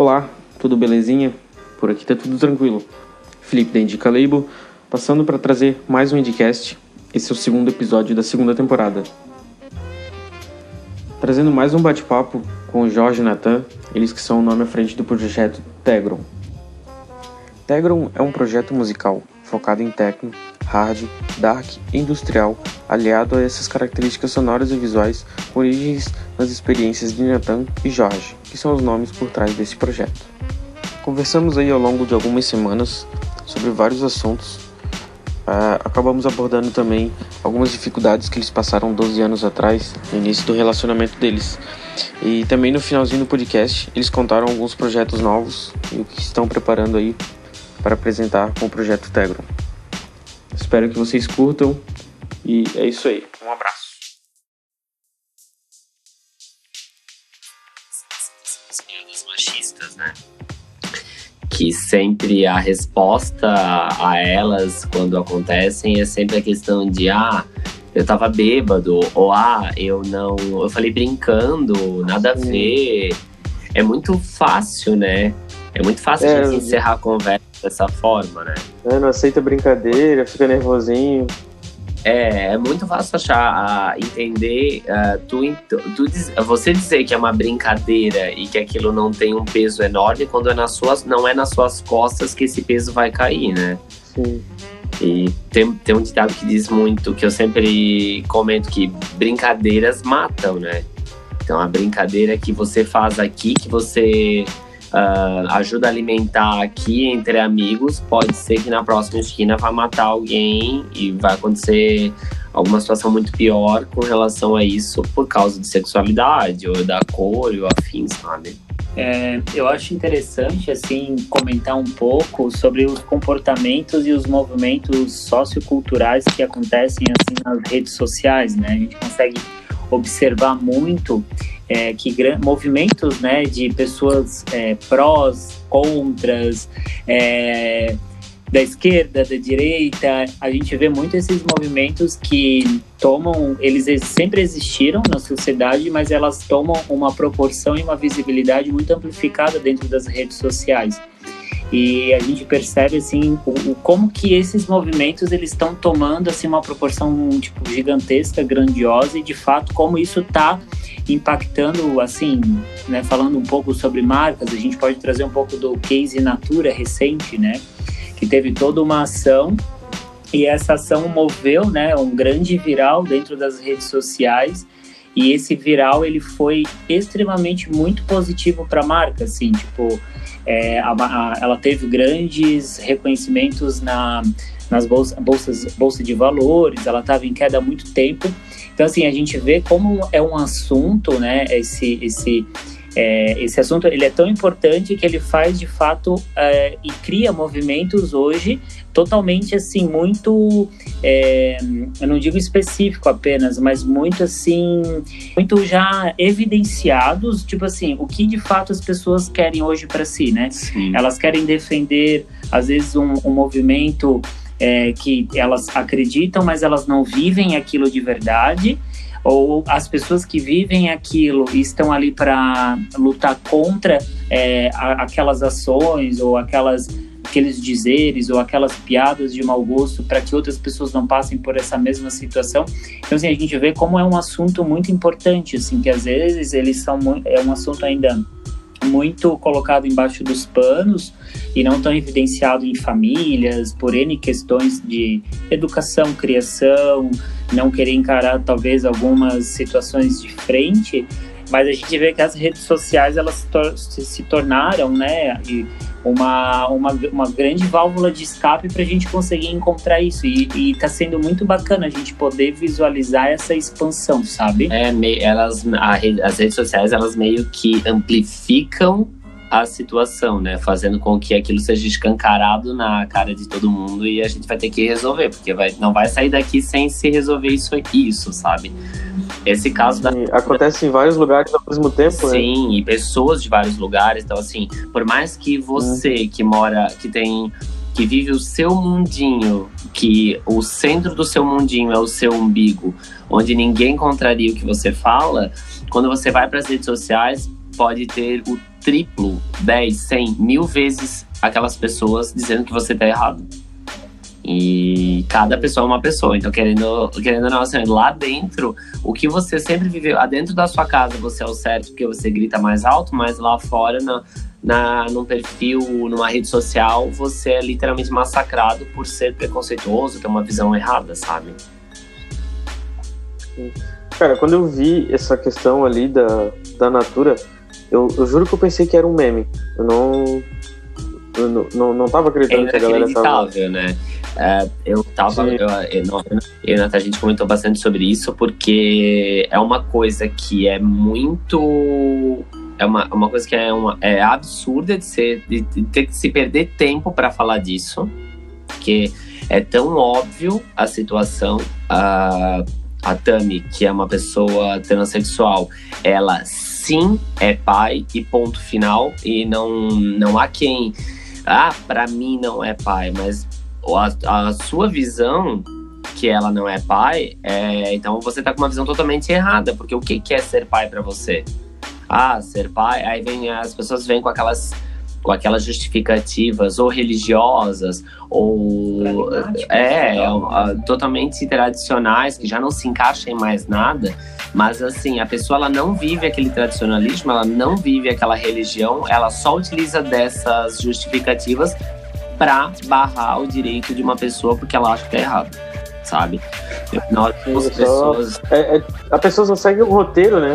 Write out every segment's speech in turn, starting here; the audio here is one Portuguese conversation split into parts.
Olá, tudo belezinha? Por aqui tá tudo tranquilo. Felipe da Indica Label, passando para trazer mais um Indicast. Esse é o segundo episódio da segunda temporada. Trazendo mais um bate-papo com o Jorge e Natan, eles que são o nome à frente do projeto Tegron. Tegron é um projeto musical focado em techno, hard, dark industrial, aliado a essas características sonoras e visuais com origens nas experiências de Nathan e Jorge, que são os nomes por trás desse projeto. Conversamos aí ao longo de algumas semanas sobre vários assuntos. Uh, acabamos abordando também algumas dificuldades que eles passaram 12 anos atrás, no início do relacionamento deles. E também no finalzinho do podcast, eles contaram alguns projetos novos e o que estão preparando aí para apresentar com o projeto Tegron. Espero que vocês curtam e é isso aí. Um abraço. As piadas machistas, né? Que sempre a resposta a elas quando acontecem é sempre a questão de ah, eu tava bêbado, ou ah, eu não. Eu falei brincando, nada a ver. É muito fácil, né? É muito fácil é, a gente encerrar a conversa dessa forma, né? É, não aceita brincadeira, fica nervosinho. É, é muito fácil achar, uh, entender, uh, tu, tu você dizer que é uma brincadeira e que aquilo não tem um peso enorme quando é nas suas, não é nas suas costas que esse peso vai cair, né? Sim. E tem, tem um ditado que diz muito, que eu sempre comento que brincadeiras matam, né? Então a brincadeira que você faz aqui, que você uh, ajuda a alimentar aqui entre amigos, pode ser que na próxima esquina vá matar alguém e vai acontecer alguma situação muito pior com relação a isso por causa de sexualidade ou da cor ou afins, sabe? É, eu acho interessante assim comentar um pouco sobre os comportamentos e os movimentos socioculturais que acontecem assim nas redes sociais, né? A gente consegue observar muito é, que movimentos né, de pessoas é, prós, contras, é, da esquerda, da direita, a gente vê muito esses movimentos que tomam, eles sempre existiram na sociedade, mas elas tomam uma proporção e uma visibilidade muito amplificada dentro das redes sociais e a gente percebe assim o, o, como que esses movimentos eles estão tomando assim uma proporção tipo gigantesca, grandiosa e de fato como isso está impactando assim, né, falando um pouco sobre marcas, a gente pode trazer um pouco do case Natura recente, né, que teve toda uma ação e essa ação moveu, né, um grande viral dentro das redes sociais e esse viral ele foi extremamente muito positivo para a marca, assim, tipo é, a, a, ela teve grandes reconhecimentos na, nas bolsas, bolsas bolsa de valores, ela estava em queda há muito tempo. Então, assim, a gente vê como é um assunto, né, esse, esse é, esse assunto ele é tão importante que ele faz de fato é, e cria movimentos hoje totalmente assim muito é, eu não digo específico apenas mas muito assim muito já evidenciados tipo assim o que de fato as pessoas querem hoje para si né Sim. elas querem defender às vezes um, um movimento é, que elas acreditam mas elas não vivem aquilo de verdade ou as pessoas que vivem aquilo e estão ali para lutar contra é, aquelas ações ou aquelas aqueles dizeres ou aquelas piadas de mau gosto para que outras pessoas não passem por essa mesma situação. Então, assim, a gente vê como é um assunto muito importante, assim, que às vezes eles são é um assunto ainda muito colocado embaixo dos panos e não tão evidenciado em famílias, por N questões de educação, criação, não querer encarar talvez algumas situações de frente, mas a gente vê que as redes sociais elas se, tornaram, né, uma, uma, uma grande válvula de escape para a gente conseguir encontrar isso e está sendo muito bacana a gente poder visualizar essa expansão, sabe? É, elas, rede, as redes sociais elas meio que amplificam a situação, né? Fazendo com que aquilo seja escancarado na cara de todo mundo e a gente vai ter que resolver, porque vai, não vai sair daqui sem se resolver isso aqui, isso, sabe? Esse caso da... Acontece em vários lugares ao mesmo tempo, né? Sim, né? e pessoas de vários lugares. Então, assim, por mais que você hum. que mora, que tem que vive o seu mundinho, que o centro do seu mundinho é o seu umbigo, onde ninguém contraria o que você fala, quando você vai para as redes sociais, pode ter o triplo, 10, 100, mil vezes aquelas pessoas dizendo que você tá errado. E cada pessoa é uma pessoa. Então, querendo, querendo ou não, assim, lá dentro, o que você sempre viveu, dentro da sua casa você é o certo porque você grita mais alto, mas lá fora, na, na, num perfil, numa rede social, você é literalmente massacrado por ser preconceituoso, ter uma visão errada, sabe? Cara, quando eu vi essa questão ali da, da Natura, eu, eu juro que eu pensei que era um meme. Eu não. Eu não, não, não tava acreditando é que a galera tava. né? É, eu tava. Eu, eu, eu, a gente comentou bastante sobre isso, porque é uma coisa que é muito. É uma, uma coisa que é, uma, é absurda de, ser, de, de ter que se perder tempo para falar disso, porque é tão óbvio a situação. A, a Tami, que é uma pessoa transexual, ela sim é pai e ponto final, e não, não há quem. Ah, para mim não é pai, mas a, a sua visão que ela não é pai, é, então você tá com uma visão totalmente errada, porque o que, que é ser pai para você? Ah, ser pai, aí vem as pessoas vêm com aquelas com aquelas justificativas ou religiosas ou é, é, totalmente tradicionais que já não se encaixam em mais nada mas assim a pessoa ela não vive aquele tradicionalismo ela não vive aquela religião ela só utiliza dessas justificativas para barrar o direito de uma pessoa porque ela acha que tá errado, sabe? Nós, as pessoas... É, é, a pessoa só segue o roteiro, né?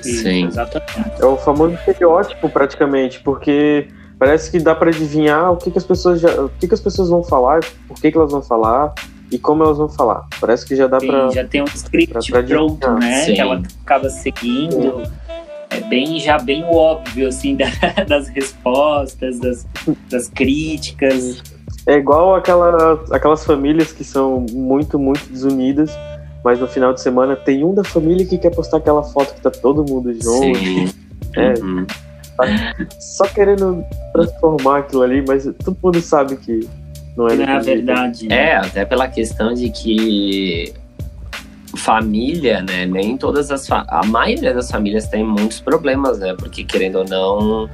Sim. Exatamente. É o famoso estereótipo, praticamente, porque parece que dá para adivinhar o que, que as pessoas já, o que, que as pessoas vão falar, por que, que elas vão falar e como elas vão falar. Parece que já dá para já tem um script pra, pra pronto, né? Sim. Que ela acaba seguindo. Sim é bem já bem o óbvio assim da, das respostas, das, das críticas. É igual aquela, aquelas famílias que são muito, muito desunidas, mas no final de semana tem um da família que quer postar aquela foto que tá todo mundo junto. Sim. É, uhum. tá só querendo transformar aquilo ali, mas todo mundo sabe que não é, é verdade. Né? É, até pela questão de que família, né? Nem todas as a maioria das famílias tem muitos problemas, né? Porque querendo ou não,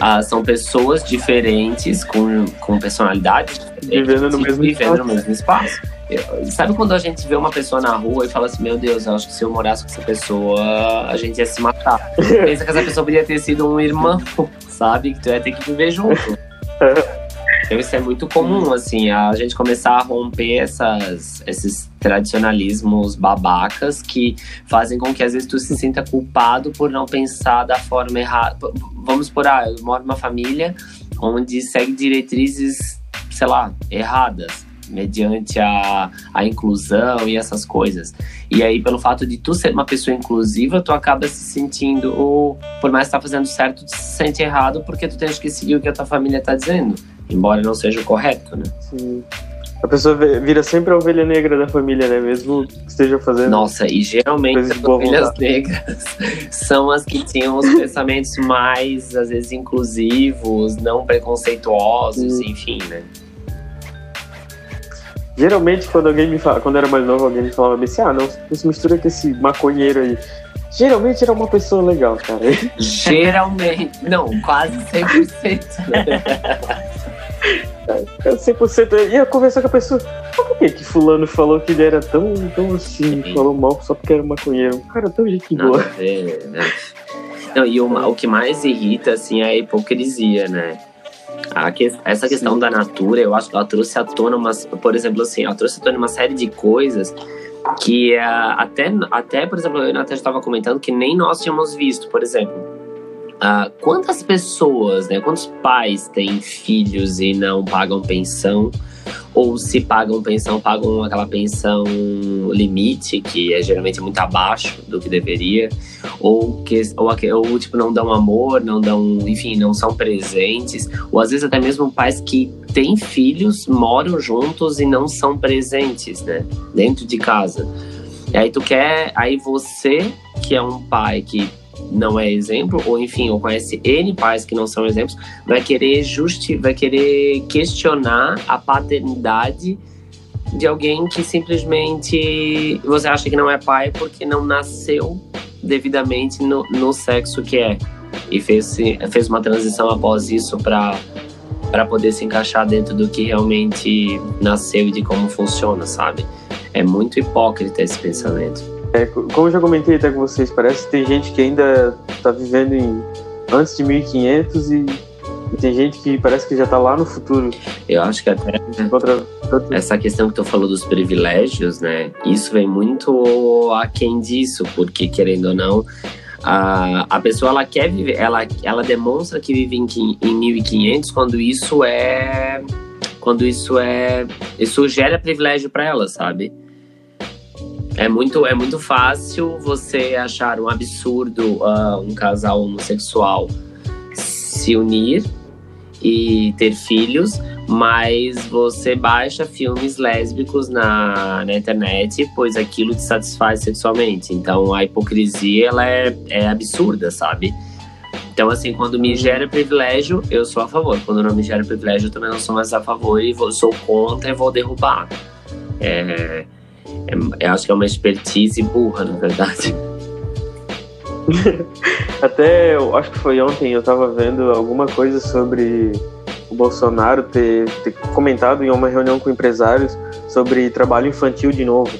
ah, são pessoas diferentes com, com personalidades vivendo no mesmo vivendo espaço. no mesmo espaço. sabe quando a gente vê uma pessoa na rua e fala assim, meu Deus, eu acho que se eu morasse com essa pessoa, a gente ia se matar. Pensa que essa pessoa podia ter sido um irmão, sabe? Que tu ia ter que viver junto. Então isso é muito comum, assim, a gente começar a romper essas, esses tradicionalismos babacas que fazem com que às vezes tu se sinta culpado por não pensar da forma errada. Vamos por, ah, eu moro numa família onde segue diretrizes, sei lá, erradas mediante a, a inclusão e essas coisas. E aí, pelo fato de tu ser uma pessoa inclusiva, tu acaba se sentindo, ou, por mais que tá fazendo certo, tu se sente errado porque tu tens que seguir o que a tua família tá dizendo embora não seja o correto, né? Sim. A pessoa vira sempre a ovelha negra da família, né? Mesmo que esteja fazendo. Nossa, e geralmente as ovelhas negras são as que tinham os pensamentos mais, às vezes, inclusivos, não preconceituosos, Sim. enfim, né? Geralmente, quando alguém me fala, quando eu era mais novo, alguém me falava assim: ah, não, não se mistura com esse maconheiro aí. Geralmente era uma pessoa legal, cara. Geralmente. Não, quase 100%. Né? 100% eu ia conversar com a pessoa. Por que que fulano falou que ele era tão, tão assim, Sim. falou mal só porque era maconheiro? Cara, tão gente boa. Ver, né? Não, e o, o que mais irrita, assim, é a hipocrisia, né? A que, essa questão Sim. da natura, eu acho que ela trouxe à tona, umas, por exemplo, assim, ela trouxe à tona uma série de coisas que uh, até, até, por exemplo, eu até estava comentando que nem nós tínhamos visto, por exemplo Uh, quantas pessoas, né, quantos pais têm filhos e não pagam pensão? Ou se pagam pensão, pagam aquela pensão limite, que é geralmente muito abaixo do que deveria, ou que ou, ou tipo não dão amor, não dão, enfim, não são presentes, ou às vezes até mesmo pais que têm filhos, moram juntos e não são presentes, né, dentro de casa. E aí tu quer, aí você que é um pai que não é exemplo, ou enfim, ou conhece N pais que não são exemplos, vai querer justi vai querer questionar a paternidade de alguém que simplesmente você acha que não é pai porque não nasceu devidamente no, no sexo que é. e fez, fez uma transição após isso para para poder se encaixar dentro do que realmente nasceu e de como funciona, sabe? É muito hipócrita esse pensamento. É, como eu já comentei até com vocês, parece que tem gente que ainda está vivendo em antes de 1500 e e tem gente que parece que já está lá no futuro. Eu acho que até essa questão que tu falou dos privilégios, né? Isso vem muito a quem disso, porque querendo ou não, a, a pessoa ela quer viver, ela, ela demonstra que vive em, em 1500 quando isso é quando isso é isso gera privilégio para ela, sabe? É muito, é muito fácil você achar um absurdo uh, um casal homossexual se unir e ter filhos, mas você baixa filmes lésbicos na, na internet, pois aquilo te satisfaz sexualmente. Então a hipocrisia ela é, é absurda, sabe? Então, assim, quando me gera privilégio, eu sou a favor. Quando não me gera privilégio, eu também não sou mais a favor e vou, sou contra e vou derrubar. É, é, eu acho que é uma expertise burra, na verdade. Até, eu acho que foi ontem, eu tava vendo alguma coisa sobre o Bolsonaro ter, ter comentado em uma reunião com empresários sobre trabalho infantil de novo.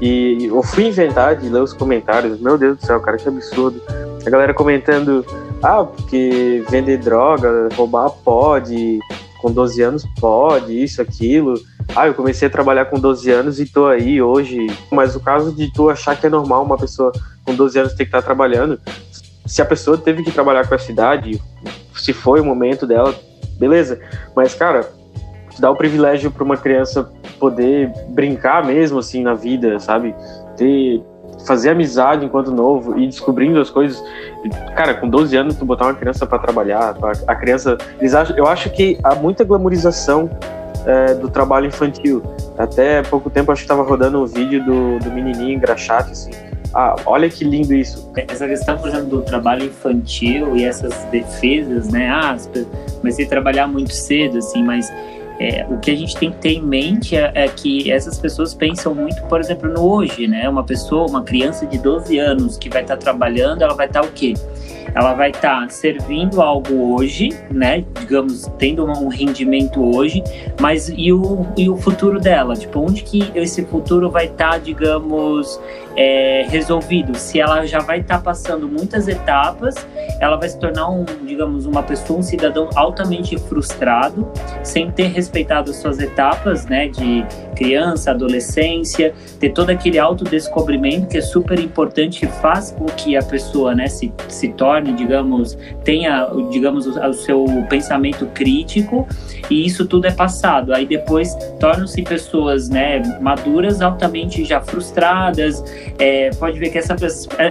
E eu fui inventar de ler os comentários. Meu Deus do céu, cara, que absurdo. A galera comentando: ah, porque vender droga, roubar pode, com 12 anos pode, isso, aquilo. Ah, eu comecei a trabalhar com 12 anos e tô aí hoje. Mas o caso de tu achar que é normal uma pessoa com 12 anos ter que estar trabalhando, se a pessoa teve que trabalhar com essa idade, se foi o momento dela, beleza. Mas, cara, dá o privilégio para uma criança poder brincar mesmo assim na vida, sabe? Ter fazer amizade enquanto novo e descobrindo as coisas. Cara, com 12 anos tu botar uma criança para trabalhar, a criança, eles acham, eu acho que há muita glamorização é, do trabalho infantil. Até pouco tempo acho que estava rodando um vídeo do, do menininho engraxate, assim. Ah, olha que lindo isso. Essa questão, por exemplo, do trabalho infantil e essas defesas, né? Ah, comecei a trabalhar muito cedo, assim, mas é, o que a gente tem que ter em mente é, é, que essas pessoas pensam muito, por exemplo, no hoje, né? Uma pessoa, uma criança de 12 anos que vai estar tá trabalhando, ela vai estar tá o quê? Ela vai estar tá servindo algo hoje, né? Digamos, tendo um rendimento hoje, mas e o, e o futuro dela? Tipo, onde que esse futuro vai estar, tá, digamos, é, resolvido? Se ela já vai estar tá passando muitas etapas, ela vai se tornar um, digamos, uma pessoa, um cidadão altamente frustrado, sem ter respeitado as suas etapas, né? De criança, adolescência, ter todo aquele autodescobrimento que é super importante, que faz com que a pessoa, né, se, se torne torne, digamos, tenha, digamos, o, seu pensamento crítico e isso tudo é passado. Aí depois tornam-se pessoas, né, maduras, altamente já frustradas. É, pode ver que essa,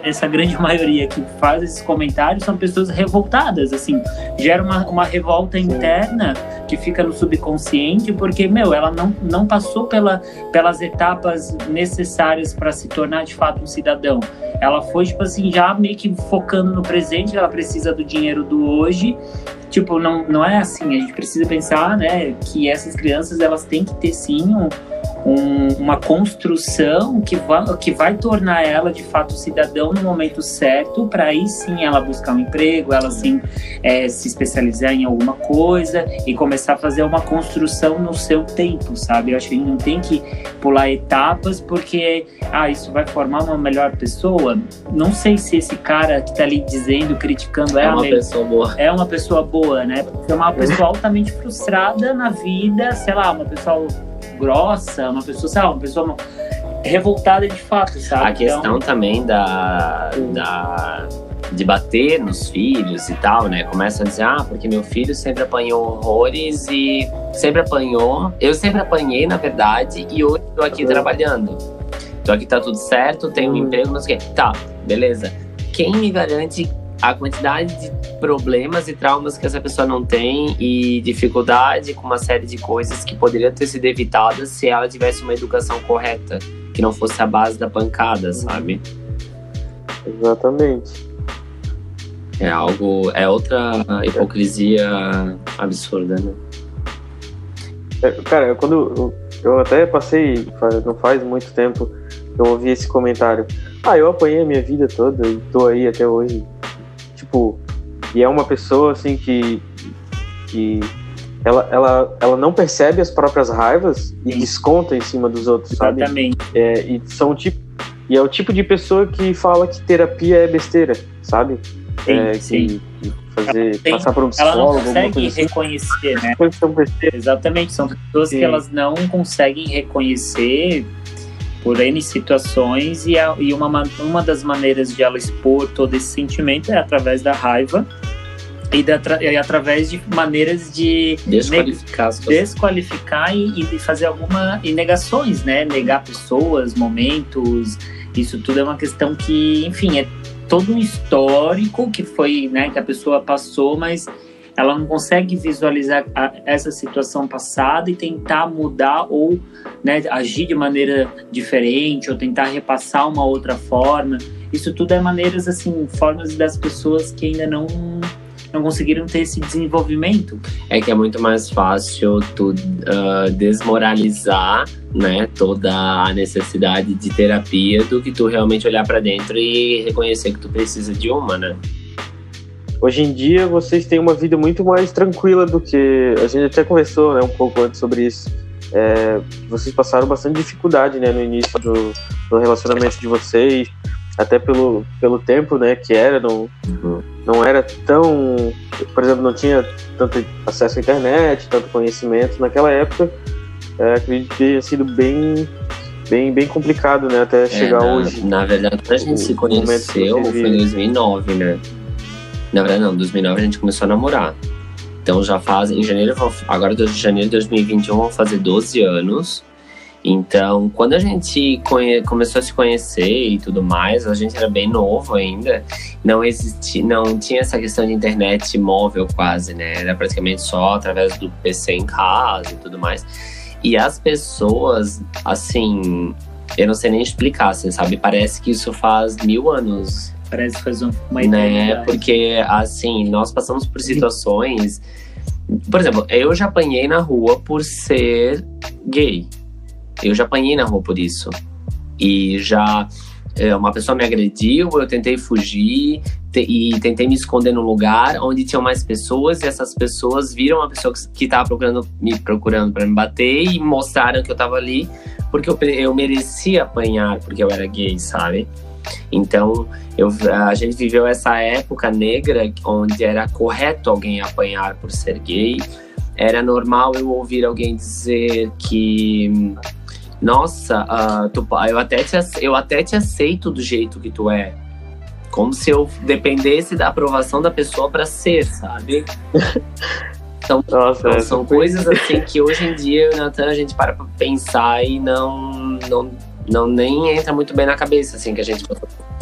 essa grande maioria que faz esses comentários são pessoas revoltadas, assim, gera uma, uma revolta interna que fica no subconsciente porque, meu, ela não, não passou pela, pelas etapas necessárias para se tornar de fato um cidadão. Ela foi, tipo assim, já meio que focando no presente presente, ela precisa do dinheiro do hoje. Tipo, não, não é assim. A gente precisa pensar, né, que essas crianças elas têm que ter sim um, um, uma construção que vai, que vai tornar ela de fato cidadão no momento certo, para aí sim ela buscar um emprego, ela sim é, se especializar em alguma coisa e começar a fazer uma construção no seu tempo, sabe? Eu acho que a gente não tem que pular etapas porque, ah, isso vai formar uma melhor pessoa. Não sei se esse cara que tá ali dizendo, criticando é, é uma pessoa boa. É uma pessoa boa, né? Porque é uma pessoa altamente frustrada na vida, sei lá, uma pessoa grossa, uma pessoa, lá, uma pessoa revoltada de fato, sabe? A questão então... também da, da de bater nos filhos e tal, né? Começa a dizer, ah, porque meu filho sempre apanhou horrores e sempre apanhou. Eu sempre apanhei, na verdade, e hoje tô aqui uhum. trabalhando. Tô aqui, tá tudo certo, tenho um uhum. emprego, não sei o quê. Tá, beleza. Quem me garante a quantidade de problemas e traumas que essa pessoa não tem e dificuldade com uma série de coisas que poderiam ter sido evitadas se ela tivesse uma educação correta, que não fosse a base da pancada, sabe? Exatamente. É algo, é outra hipocrisia absurda, né? É, cara, quando eu, eu até passei, não faz muito tempo, eu ouvi esse comentário. Ah, eu apanhei a minha vida toda e tô aí até hoje. E é uma pessoa assim que, que ela, ela, ela não percebe as próprias raivas e desconta em cima dos outros, sabe? Exatamente. É, e são tipo e é o tipo de pessoa que fala que terapia é besteira, sabe? Sim, é, sim. Que, que fazer, Tem- passar por um Ela não psicólogo, consegue assim. reconhecer, né? Exatamente, são pessoas Sim. que elas não conseguem reconhecer por N situações e, a- e uma, ma- uma das maneiras de ela expor todo esse sentimento é através da raiva e, da, e através de maneiras de Desqualificar desqualificar e, e fazer alguma e negações, né? Negar pessoas, momentos, isso tudo é uma questão que, enfim, é todo um histórico que foi, né, que a pessoa passou, mas ela não consegue visualizar a- essa situação passada e tentar mudar ou né, agir de maneira diferente ou tentar repassar uma outra forma. Isso tudo é maneiras assim, formas das pessoas que ainda não não conseguiram ter esse desenvolvimento. É que é muito mais fácil tu ah, desmoralizar, né, toda a necessidade de terapia do que tu realmente olhar pra dentro e reconhecer que tu precisa de uma, né? Hoje em dia vocês têm uma vida muito mais tranquila do que a gente até conversou, né, um pouco antes sobre isso. É, vocês passaram bastante dificuldade, né, no início do, do relacionamento de vocês, até pelo, pelo tempo, né, que era, não, não era tão, por exemplo, não tinha tanto acesso à internet, tanto conhecimento naquela época. É, acredito que tenha sido bem, bem, bem complicado, né, até chegar É, na, hoje. Na verdade, a gente o se conheceu foi em 2009, né? Na verdade, não, em 2009 a gente começou a namorar. Então já faz, em janeiro, agora de janeiro de 2021 vão fazer 12 anos. Então, quando a gente começou a se conhecer e tudo mais, a gente era bem novo ainda. Não existia, não tinha essa questão de internet móvel quase, né? Era praticamente só através do PC em casa e tudo mais. E as pessoas, assim, eu não sei nem explicar, você sabe? Parece que isso faz mil anos, Parece que faz um- uma né? eternidade. Porque, assim, nós passamos por situações. Por exemplo, eu já apanhei na rua por ser gay. Eu já apanhei na rua por isso. E já é, uma pessoa me agrediu, eu tentei fugir te- e tentei me esconder num lugar onde tinham mais pessoas e essas pessoas viram a pessoa que- estava procurando me procurando para me bater e mostraram que eu tava ali porque eu, eu merecia apanhar porque eu era gay, sabe? Então, eu, a gente viveu essa época negra onde era correto alguém apanhar por ser gay. Era normal eu ouvir alguém dizer que, nossa, ah, tu, eu, até te, eu até te aceito do jeito que tu é. Como se eu dependesse da aprovação da pessoa para ser, sabe? Então, Nossa, então, são coisas assim que hoje em dia Natan a gente para pra pensar e não, não, não nem entra muito bem na cabeça, assim, que a gente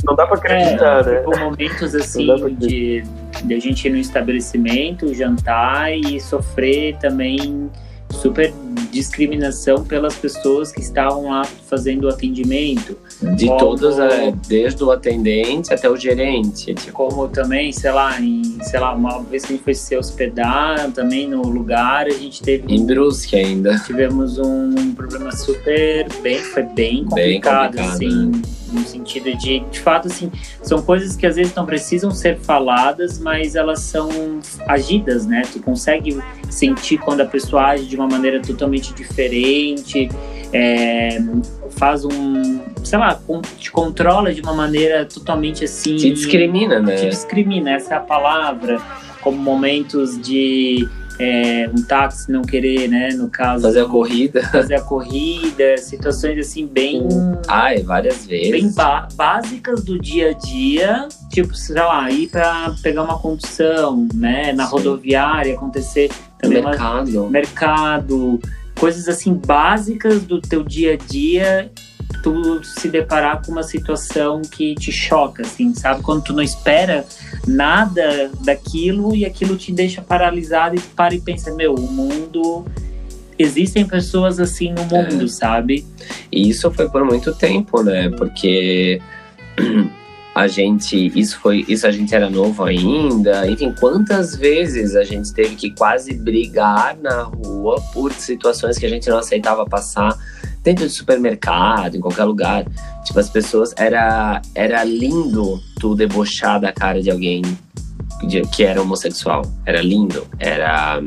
não dá pra acreditar, né? tipo, momentos assim de, de a gente ir no estabelecimento, jantar e sofrer também super discriminação pelas pessoas que estavam lá fazendo o atendimento. De Como- todos, é, desde o atendente até o gerente. Tipo, Como também, sei lá, em, sei lá, uma vez que a gente foi se hospedar também no lugar, a gente teve em Brusque ainda. tivemos um problema super bem, foi bem complicado, complicado, assim, no sentido de, de fato, assim, são coisas que às vezes não precisam ser faladas, mas elas são agidas, né? Tu consegue sentir quando a pessoa age de uma maneira totalmente diferente, é, faz um, sei lá, te controla de uma maneira totalmente assim. Te discrimina, né? Te discrimina, essa é a palavra, como momentos de é, um táxi não querer, né? No caso, Fazer a corrida. fazer a corrida, situações assim bem, Ai, várias bem vezes. ba- básicas do dia a dia, tipo, sei lá, ir pra pegar uma condução, né? Na Sim. rodoviária, acontecer No também uma- mercado. mercado, coisas assim básicas do teu dia a dia, tu se deparar com uma situação que te choca, assim, sabe? Quando tu não espera nada daquilo e aquilo te deixa paralisado e tu para e pensa, meu, o mundo existem pessoas assim no mundo, sabe? E isso foi por muito tempo, né? Porque a gente, isso foi, isso a gente era novo ainda. Enfim, quantas vezes a gente teve que quase brigar na rua por situações que a gente não aceitava passar dentro de supermercado, em qualquer lugar. Tipo, as pessoas era era lindo tu debochar da cara de alguém. de, que era homossexual. Era lindo, era.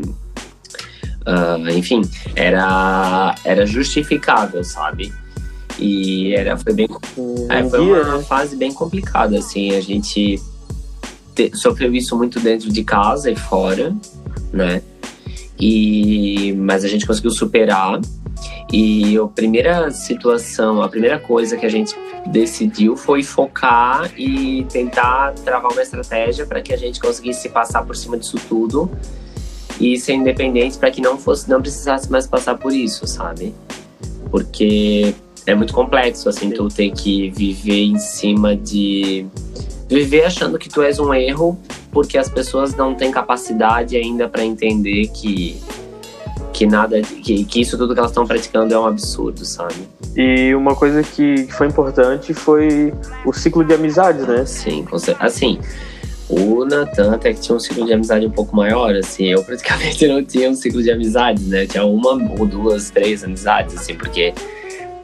Uh, enfim, era, era justificável, sabe? E era, foi bem. É, foi uma fase bem complicada, assim. A gente te, sofreu isso muito dentro de casa e fora, né? E, mas a gente conseguiu superar. E a primeira situação, a primeira coisa que a gente decidiu foi focar e tentar travar uma estratégia para que a gente conseguisse passar por cima disso tudo e ser independente para que não fosse não precisasse mais passar por isso, sabe? Porque é muito complexo assim tu ter que viver em cima de viver achando que tu és um erro porque as pessoas não têm capacidade ainda para entender que que nada que, que isso tudo que elas estão praticando é um absurdo, sabe? E uma coisa que foi importante foi o ciclo de amizades, né? Sim, assim, o Natan até que tinha um ciclo de amizade um pouco maior, assim, eu praticamente não tinha um ciclo de amizades, né? tinha uma ou duas, três amizades, assim, porque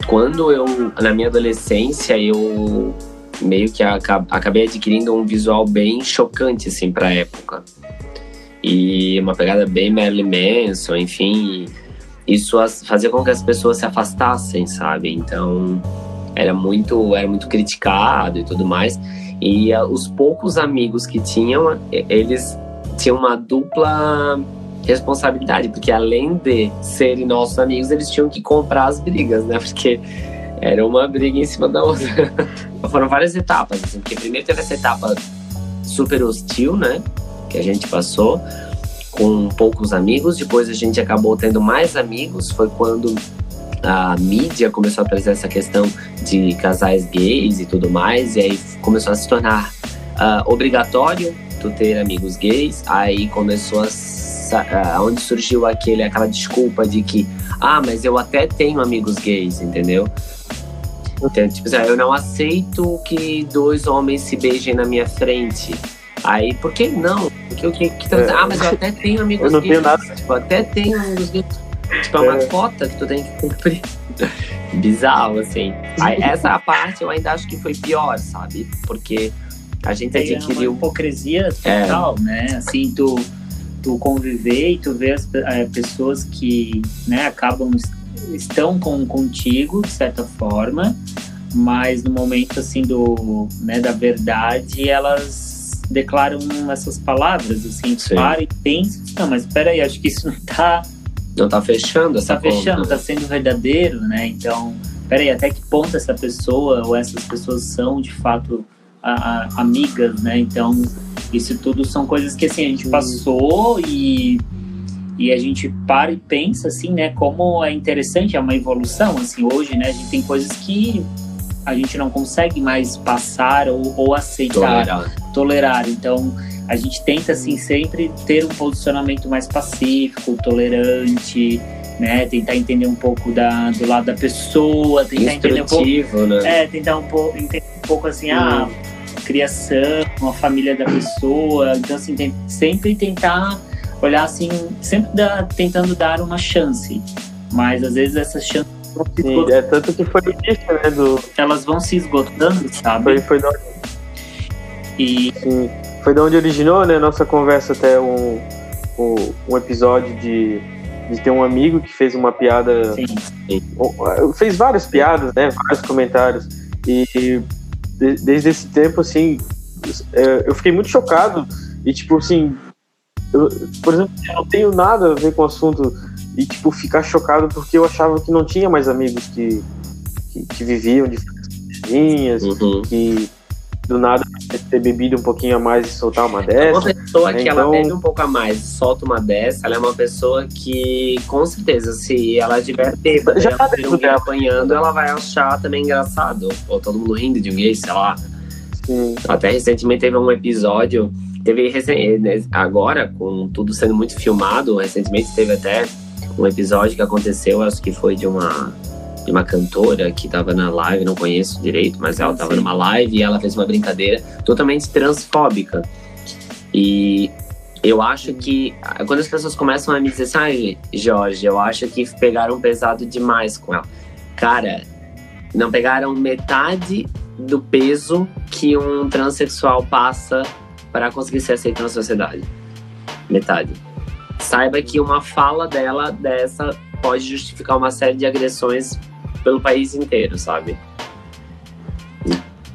quando eu, na minha adolescência, eu meio que acabei adquirindo um visual bem chocante, assim, pra época. E uma pegada bem Marilyn Manson, enfim. Isso fazia com que as pessoas se afastassem, sabe? Então, era muito, era muito criticado e tudo mais. E uh, os poucos amigos que tinham, eles tinham uma dupla responsabilidade, porque além de serem nossos amigos, eles tinham que comprar as brigas, né? Porque era uma briga em cima da outra. Foram várias etapas, assim, porque primeiro teve essa etapa super hostil, né? Que a gente passou com poucos amigos, depois a gente acabou tendo mais amigos, foi quando a mídia começou a trazer essa questão de casais gays e tudo mais, e aí começou a se tornar uh, obrigatório tu ter amigos gays, aí começou a uh, onde surgiu aquele aquela desculpa de que ah, mas eu até tenho amigos gays, entendeu? Então, tipo assim, eu não aceito que dois homens se beijem na minha frente. Aí, por que não? Porque o que, que tá... é. Ah, mas eu até tenho amigos eu não gays. Tenho nada. Tipo, até tenho amigos gays. Tipo, é uma é. cota que tu tem que cumprir. Bizarro, assim. Aí, essa parte eu ainda acho que foi pior, sabe? Porque a gente adquiriu. É uma hipocrisia total, é. né? Assim, tu, tu conviver e tu ver as é, pessoas que né, acabam estão com, contigo, de certa forma, mas no momento assim do, né, da verdade, elas declaram essas palavras, assim, Sim. para e pensa, não, mas espera aí, acho que isso não tá não tá fechando essa Tá fechando, tá sendo verdadeiro, né? Então, peraí, até que ponto essa pessoa ou essas pessoas são de fato a, a, amigas, né? Então, isso tudo são coisas que assim a gente passou e e a gente para e pensa assim, né, como é interessante, é uma evolução, assim, hoje, né, a gente tem coisas que a gente não consegue mais passar ou, ou aceitar, tolerar. tolerar. Então, a gente tenta, assim, sempre ter um posicionamento mais pacífico, tolerante, né, tentar entender um pouco da, do lado da pessoa, tentar entender um pouco, né? é, tentar um pouco, entender um pouco assim, hum. ah, criação, a família da pessoa, então assim, tem, sempre tentar olhar assim, sempre dá, tentando dar uma chance. Mas às vezes essas chances Sim, é tanto que foi o início, né? Do... Elas vão se esgotando, sabe? Foi, foi da... E... Sim. Foi da onde originou, né? Nossa conversa até um, um, um episódio de, de ter um amigo que fez uma piada. Sim. Fez várias piadas, né? Vários comentários. E desde esse tempo, assim, é, eu fiquei muito chocado. E, tipo, assim, eu, por exemplo, eu não tenho nada a ver com o assunto e, tipo, ficar chocado porque eu achava que não tinha mais amigos que, que, que viviam de linhas, uhum. que do nada ter bebido um pouquinho a mais e soltar uma dessa. Uma pessoa que então... ela bebe um pouco a mais e solta uma dessa, ela é uma pessoa que, com certeza, se ela tiver bêbada já tá um gay apanhando, ela vai achar também engraçado. Ou todo mundo rindo de um gay, sei lá. Sim. Até recentemente teve um episódio Teve né, agora, com tudo sendo muito filmado, recentemente teve até um episódio que aconteceu, acho que foi de uma de uma cantora que estava na live, não conheço direito, mas ela estava numa live e ela fez uma brincadeira totalmente transfóbica. E eu acho que quando as pessoas começam a me dizer assim, ah, Jorge, eu acho que pegaram pesado demais com ela. Cara, não pegaram metade do peso que um transexual passa para conseguir ser aceita na sociedade. Metade. Saiba que uma fala dela dessa pode justificar uma série de agressões pelo país inteiro, sabe?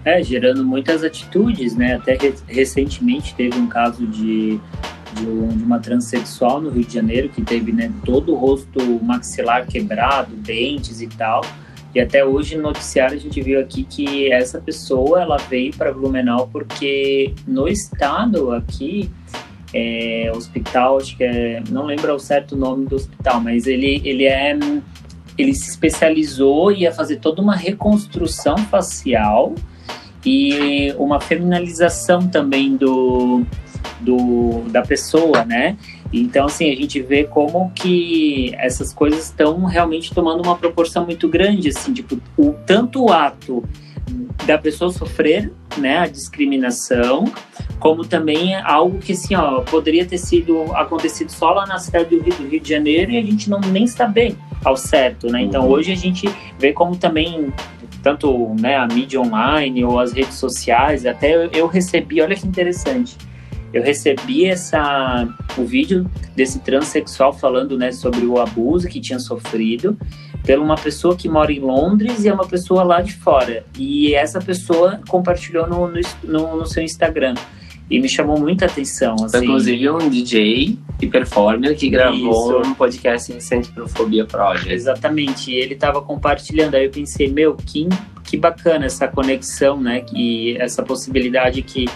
É, gerando muitas atitudes, né? Até recentemente teve um caso de, de, uma transexual no Rio de Janeiro que teve né, todo o rosto maxilar quebrado, dentes e tal. E até hoje no noticiário a gente viu aqui que essa pessoa ela veio para Blumenau porque no estado aqui é, hospital, acho que é, não lembro o certo nome do hospital, mas ele ele é ele se especializou e ia fazer toda uma reconstrução facial e uma feminilização também do, do da pessoa, né? Então, assim, a gente vê como que essas coisas estão realmente tomando uma proporção muito grande, assim, tipo, o, tanto o ato da pessoa sofrer, né, a discriminação, como também algo que, assim, ó, poderia ter sido acontecido só lá na cidade do Rio, do Rio de Janeiro e a gente não nem saber ao certo, né? Então, uhum. hoje a gente vê como também tanto né, a mídia online ou as redes sociais, até eu, eu recebi, olha que interessante, eu recebi essa o vídeo desse transexual falando né, sobre o abuso que tinha sofrido por uma pessoa que mora em Londres e é uma pessoa lá de fora. E essa pessoa compartilhou no, no, no seu Instagram. E me chamou muita atenção. Assim. Inclusive um DJ e performer que gravou Isso. um podcast recente para o Fobia Project. Exatamente. E ele estava compartilhando. Aí eu pensei, meu, que, que bacana essa conexão, né? E essa possibilidade que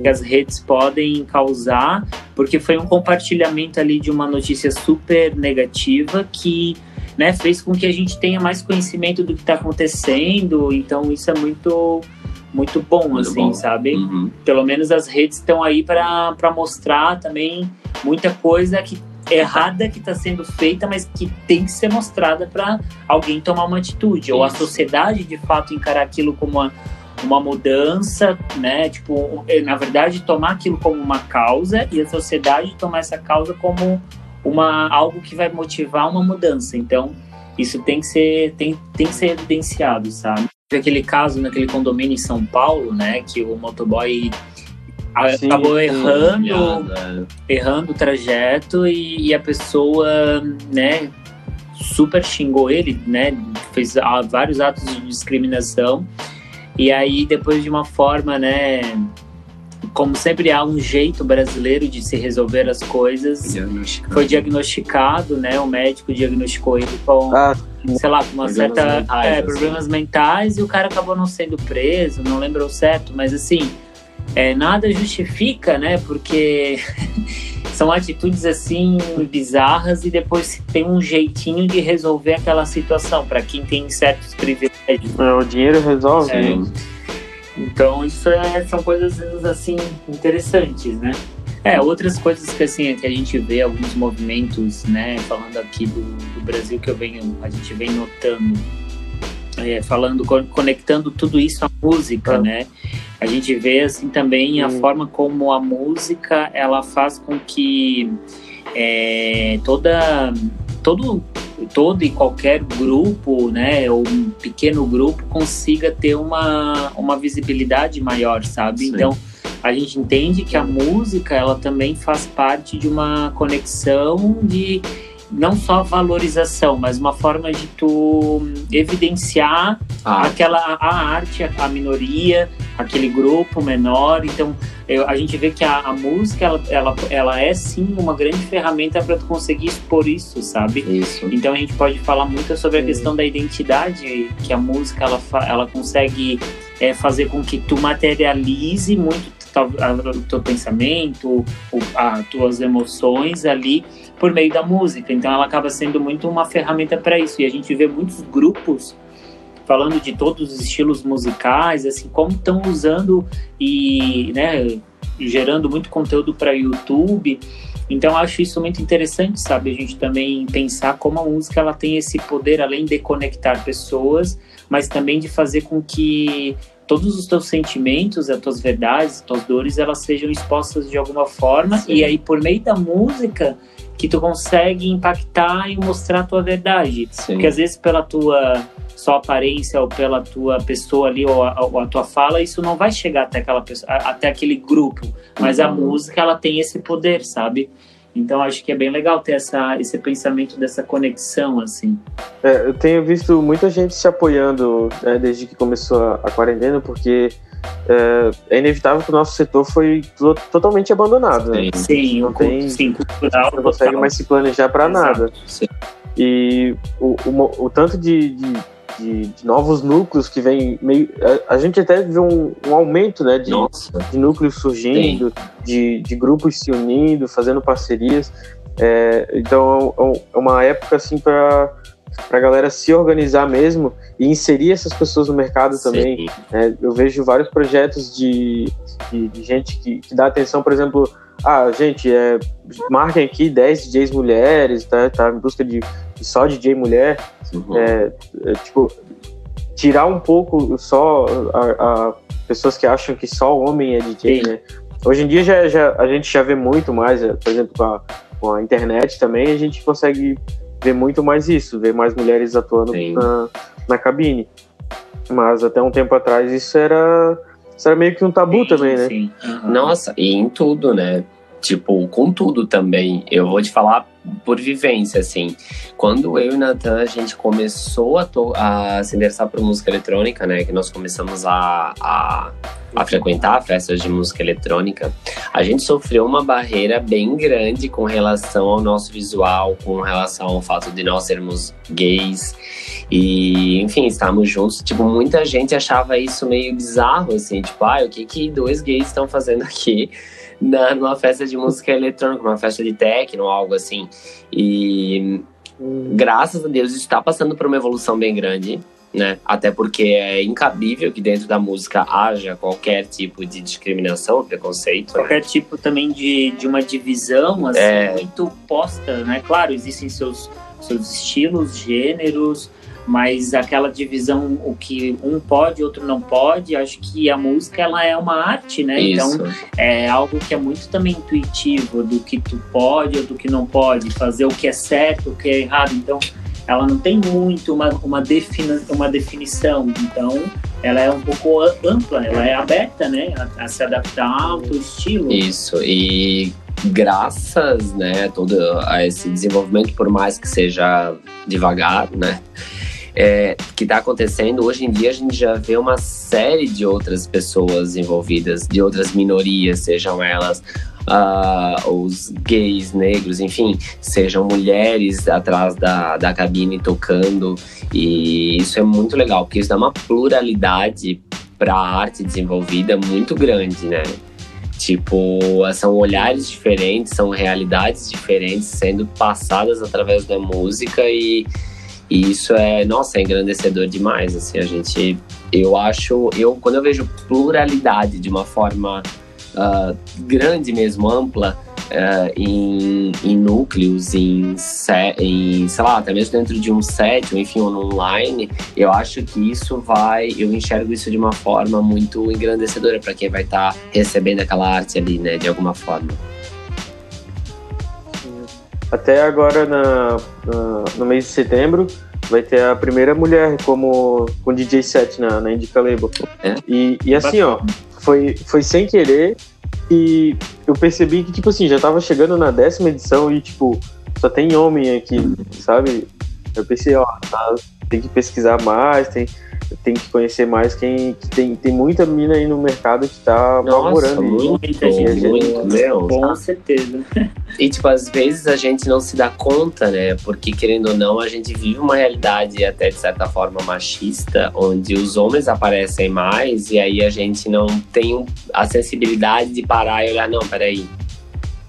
que as redes podem causar, porque foi um compartilhamento ali de uma notícia super negativa que né, fez com que a gente tenha mais conhecimento do que está acontecendo. Então isso é muito muito bom, muito assim, bom. sabe? Uhum. Pelo menos as redes estão aí para mostrar também muita coisa que errada que está sendo feita, mas que tem que ser mostrada para alguém tomar uma atitude, Isso. ou a sociedade de fato encarar aquilo como uma, uma mudança, né? Tipo, na verdade, tomar aquilo como uma causa e a sociedade tomar essa causa como uma algo que vai motivar uma mudança. Então, isso tem que ser tem, tem que ser evidenciado, sabe? Aquele caso naquele condomínio em São Paulo, né, que o motoboy Sim, acabou errando, errando o trajeto e, e, a pessoa, né, super xingou ele, né, fez vários atos de discriminação e aí, depois de uma forma, né? Como sempre há um jeito brasileiro de se resolver as coisas, diagnosticado. foi diagnosticado, né? O médico diagnosticou ele com, ah, sei lá, com uma problemas certa mentais, é, assim. problemas mentais e o cara acabou não sendo preso, não lembro certo, mas assim, é, nada justifica, né? Porque são atitudes assim bizarras e depois tem um jeitinho de resolver aquela situação para quem tem certos privilégios. É, o dinheiro resolve. É. Então isso é, são coisas assim interessantes, né? É, outras coisas que assim que a gente vê alguns movimentos, né, falando aqui do, do Brasil que eu venho, a gente vem notando, é, falando, conectando tudo isso à música, é. né? a gente vê assim também a forma como a música ela faz com que é, toda todo todo e qualquer grupo, né, ou um pequeno grupo consiga ter uma, uma visibilidade maior, sabe? Sim. Então, a gente entende que a música, ela também faz parte de uma conexão de não só valorização, mas uma forma de tu evidenciar ah. aquela a arte, a, minoria, aquele grupo menor. Então, eu, a gente vê que a, a, música ela, ela, ela é sim uma grande ferramenta para tu conseguir expor isso, sabe? Isso. Então a gente pode falar muito sobre a questão da identidade que a música ela, ela consegue é, fazer com que tu materialize muito o teu pensamento, as tuas emoções ali por meio da música. Então ela acaba sendo muito uma ferramenta para isso. E a gente vê muitos grupos falando de todos os estilos musicais, assim, como estão usando e, né, gerando muito conteúdo para YouTube. Então acho isso muito interessante, sabe? A gente também pensar como a música ela tem esse poder além de conectar pessoas, mas também de fazer com que todos os teus sentimentos, as tuas verdades, as tuas dores, elas sejam expostas de alguma forma. Sim. E aí, por meio da música, que tu consegue impactar e mostrar a tua verdade. Sim. Porque às vezes pela tua só aparência ou pela tua pessoa ali ou a, ou a, tua fala, isso não vai chegar até aquela pessoa, até aquele grupo. Mas uhum. a música ela tem esse poder, sabe? Então acho que é bem legal ter essa, esse pensamento dessa conexão assim. É, eu tenho visto muita gente se apoiando né, desde que começou a, a quarentena, porque é, é, inevitável que o nosso setor foi totalmente abandonado. Né? Sim, não tem, sim, cultural. Não consegue mais se planejar para nada. Sim. E o, o, o tanto de, de, de, de, novos núcleos que vem meio. A, a gente até vê um, um aumento né, de, de núcleos surgindo, de, de grupos se unindo, fazendo parcerias. É, então é, é uma época assim para para a galera se organizar mesmo e inserir essas pessoas no mercado Sim. também. É, eu vejo vários projetos de, de, de gente que, que, dá atenção, por exemplo, ah, gente, é, marquem aqui 10 DJs mulheres, tá, tá em busca de, de só DJ mulher. Uhum. É, é, tipo, tirar um pouco só a, a, pessoas que acham que só homem é DJ, Sim. né? Hoje em dia já, já, a gente já vê muito mais, é, por exemplo, com a, com a internet também, a gente consegue ver muito mais isso, ver mais mulheres atuando na, na cabine. Mas até um tempo atrás isso era, isso era meio que um tabu sim, também, né? Sim. Uhum. Nossa, e em tudo, né? Tipo, com tudo também. Eu vou te falar por vivência, assim. Quando eu e Natan, a gente começou a, a se interessar por música eletrônica, né? Que nós começamos a, a, a frequentar festas de música eletrônica, a gente sofreu uma barreira bem grande com relação ao nosso visual, com relação ao fato de nós sermos gays. E, enfim, estávamos juntos. Tipo, muita gente achava isso meio bizarro, assim. Tipo, ah, o que que dois gays estão fazendo aqui? Na, numa festa de música eletrônica, uma festa de techno, algo assim. E graças a Deus está passando por uma evolução bem grande, né? Até porque é incabível que dentro da música haja qualquer tipo de discriminação, preconceito. Né? Qualquer né? tipo também de, de uma divisão, assim, é... muito posta, né? Claro, existem seus, seus estilos, gêneros, mas aquela divisão o que um pode outro não pode acho que a música ela é uma arte né? Isso. então é algo que é muito também intuitivo do que tu pode ou do que não pode fazer o que é certo o que é errado. Então ela não tem muito uma uma, defini uma definição. Então ela é um pouco ampla ela é aberta né? A, a se adaptar ao teu estilo. Isso. E graças né todo a esse desenvolvimento por mais que seja devagar né é, que está acontecendo, hoje em dia a gente já vê uma série de outras pessoas envolvidas, de outras minorias, sejam elas uh, os gays, negros, enfim, sejam mulheres atrás da, da cabine tocando. E isso é muito legal, porque isso dá uma pluralidade para a arte desenvolvida muito grande, né? Tipo, são olhares diferentes, são realidades diferentes sendo passadas através da música e e isso é, nossa, é engrandecedor demais, assim, a gente, eu acho, eu, quando eu vejo pluralidade de uma forma uh, grande mesmo, ampla, uh, em, em, núcleos, em, em, sei lá, até mesmo dentro de um set, ou enfim, online, eu acho que isso vai, eu enxergo isso de uma forma muito engrandecedora para quem vai estar tá recebendo aquela arte ali, né, de alguma forma. Até agora, na, na, no mês de setembro, vai ter a primeira mulher como com DJ set na, na Indica Label. É? E, e assim, ó, foi, foi sem querer e eu percebi que, tipo assim, já tava chegando na décima edição e, tipo, só tem homem aqui, sabe? Eu pensei, ó, tá, tem que pesquisar mais, tem tem que conhecer mais quem que tem, tem muita mina aí no mercado que tá procurando. Muita gente, muito, meu. Com certeza. E, tipo, às vezes a gente não se dá conta, né? Porque, querendo ou não, a gente vive uma realidade até, de certa forma, machista, onde os homens aparecem mais e aí a gente não tem a sensibilidade de parar e olhar, não, peraí,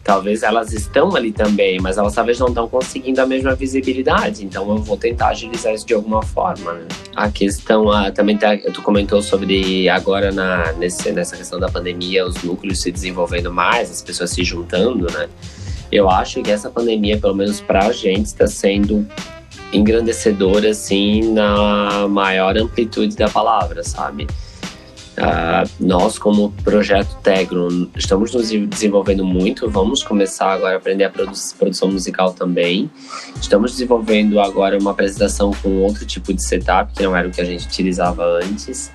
talvez elas estão ali também, mas elas talvez não estão conseguindo a mesma visibilidade. Então eu vou tentar agilizar isso de alguma forma. Né? A questão, a, também tá, tu comentou sobre agora na, nesse, nessa questão da pandemia, os núcleos se desenvolvendo mais, as pessoas se juntando, né? Eu acho que essa pandemia, pelo menos para a gente, está sendo engrandecedora, assim, na maior amplitude da palavra, sabe? Uh, nós, como projeto Tegro, estamos nos desenvolvendo muito. Vamos começar agora a aprender a produ produção musical também. Estamos desenvolvendo agora uma apresentação com outro tipo de setup, que não era o que a gente utilizava antes.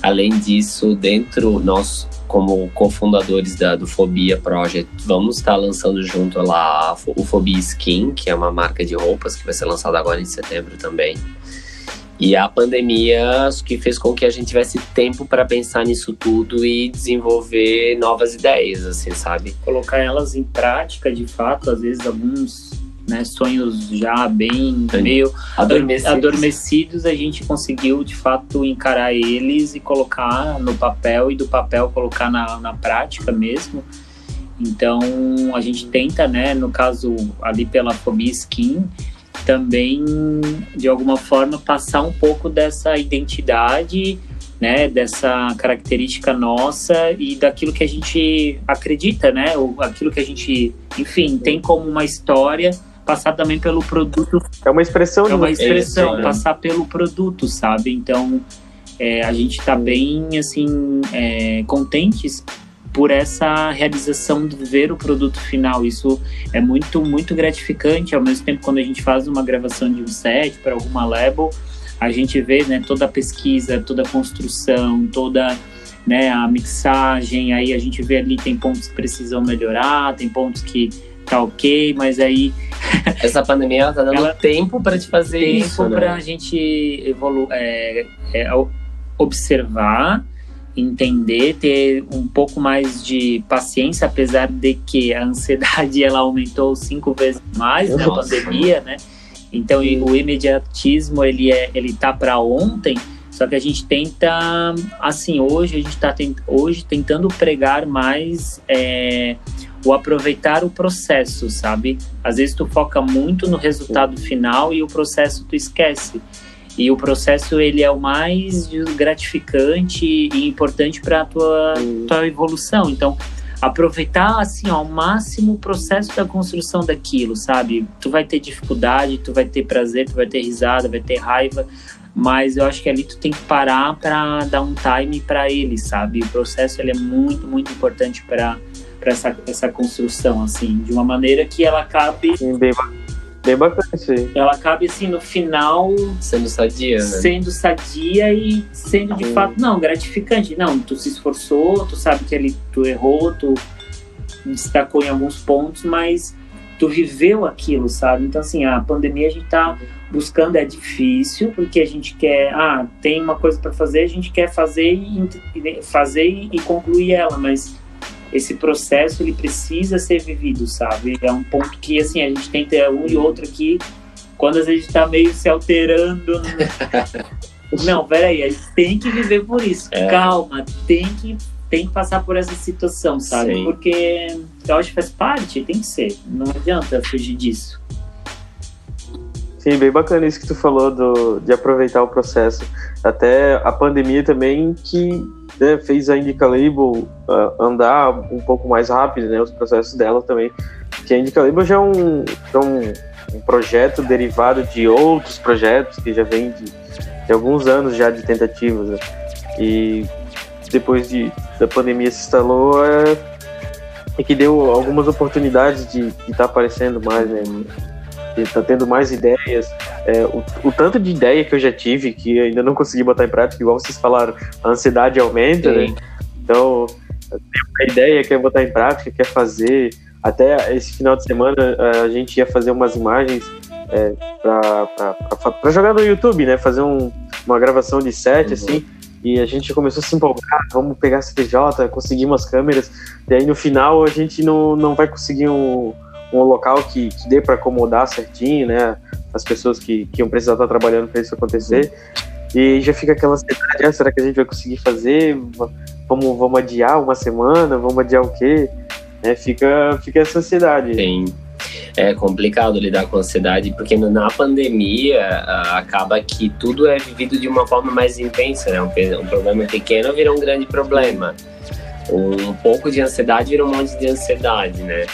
Além disso, dentro, nós, como cofundadores da, do Fobia Project, vamos estar lançando junto lá o Fobia Skin, que é uma marca de roupas que vai ser lançada agora em setembro também. E a pandemia que fez com que a gente tivesse tempo para pensar nisso tudo e desenvolver novas ideias, assim, sabe? Colocar elas em prática, de fato, às vezes alguns né, sonhos já bem meio adormecidos. adormecidos, a gente conseguiu de fato encarar eles e colocar no papel e do papel colocar na, na prática mesmo. Então a gente tenta, né, no caso ali pela Fobia Skin, também, de alguma forma, passar um pouco dessa identidade, né, dessa característica nossa e daquilo que a gente acredita, né, ou aquilo que a gente, enfim, tem como uma história passar também pelo produto. É uma expressão. É uma expressão, é, passar pelo produto, sabe? Então, é, a gente está bem, assim, é, contentes por essa realização de ver o produto final. Isso é muito, muito gratificante. Ao mesmo tempo, quando a gente faz uma gravação de um set para alguma label, a gente vê né, toda a pesquisa, toda a construção, toda né, a mixagem. Aí a gente vê ali tem pontos que precisam melhorar, tem pontos que tá ok, mas aí. Essa pandemia ela tá dando ela tempo para te fazer tempo isso. Tempo né? para a gente evoluir, é, é, observar entender, ter um pouco mais de paciência, apesar de que a ansiedade ela aumentou cinco vezes mais na pandemia, né? Então o imediatismo ele é ele tá para ontem, só que a gente tenta assim hoje a gente está tent, hoje tentando pregar mais é, o aproveitar o processo, sabe? Às vezes tu foca muito no resultado final e o processo tu esquece. E o processo ele é o mais gratificante e importante para a tua, tua evolução. Então, aproveitar assim ao máximo o processo da construção daquilo, sabe? Tu vai ter dificuldade, tu vai ter prazer, tu vai ter risada, vai ter raiva, mas eu acho que ali tu tem que parar para dar um time para ele, sabe? O processo ele é muito, muito importante para para essa, essa construção assim, de uma maneira que ela cabe Sim, bem Bem bacana isso aí. Ela cabe assim no final. Sendo sadia, né? Sendo sadia e sendo de hum. fato, não, gratificante. Não, tu se esforçou, tu sabe que ali tu errou, tu destacou em alguns pontos, mas tu viveu aquilo, sabe? Então, assim, a pandemia a gente tá buscando é difícil, porque a gente quer, ah, tem uma coisa para fazer, a gente quer fazer e fazer e concluir ela, mas esse processo ele precisa ser vivido, sabe? É um ponto que assim a gente tem que ter um e outro aqui quando às vezes está meio se alterando. Né? Não, peraí, a gente tem que viver por isso. É. Calma, tem que tem que passar por essa situação, sabe? Sim. Porque eu acho que faz parte, tem que ser. Não adianta fugir disso. Sim, bem bacana isso que tu falou do, de aproveitar o processo. Até a pandemia também que né, fez a Indica Label uh, andar um pouco mais rápido, né, os processos dela também. Que a Indica Label já é um, é um, um projeto derivado de outros projetos que já vem de, de alguns anos já de tentativas. Né? E depois de, da pandemia se instalou, é, é que deu algumas oportunidades de estar tá aparecendo mais, né? Tá tendo mais ideias. É, o, o, tanto de ideia que eu já tive que ainda não consegui botar em prática, igual vocês falaram, a ansiedade aumenta, né? Sim. né? Então, a ideia, quer botar em prática, quer fazer. Até esse final de semana a gente ia fazer umas imagens é, para jogar no YouTube, né? Fazer um, uma gravação de set, uhum. assim. E a gente começou a se empolgar, vamos pegar CPJ, conseguir umas câmeras. E aí no final a gente não, não vai conseguir um um local que, que dê para acomodar certinho, né? As pessoas que, que iam precisar estar trabalhando para isso acontecer. E já fica aquela ansiedade, ah, será que a gente vai conseguir fazer? Vamos, vamos adiar uma semana? Vamos adiar o quê? É, fica, fica essa ansiedade. Sim. É complicado lidar com ansiedade, porque na pandemia acaba que tudo é vivido de uma forma mais intensa, né? Um, um problema pequeno vira um grande problema. Um pouco de ansiedade vira um monte de ansiedade, né?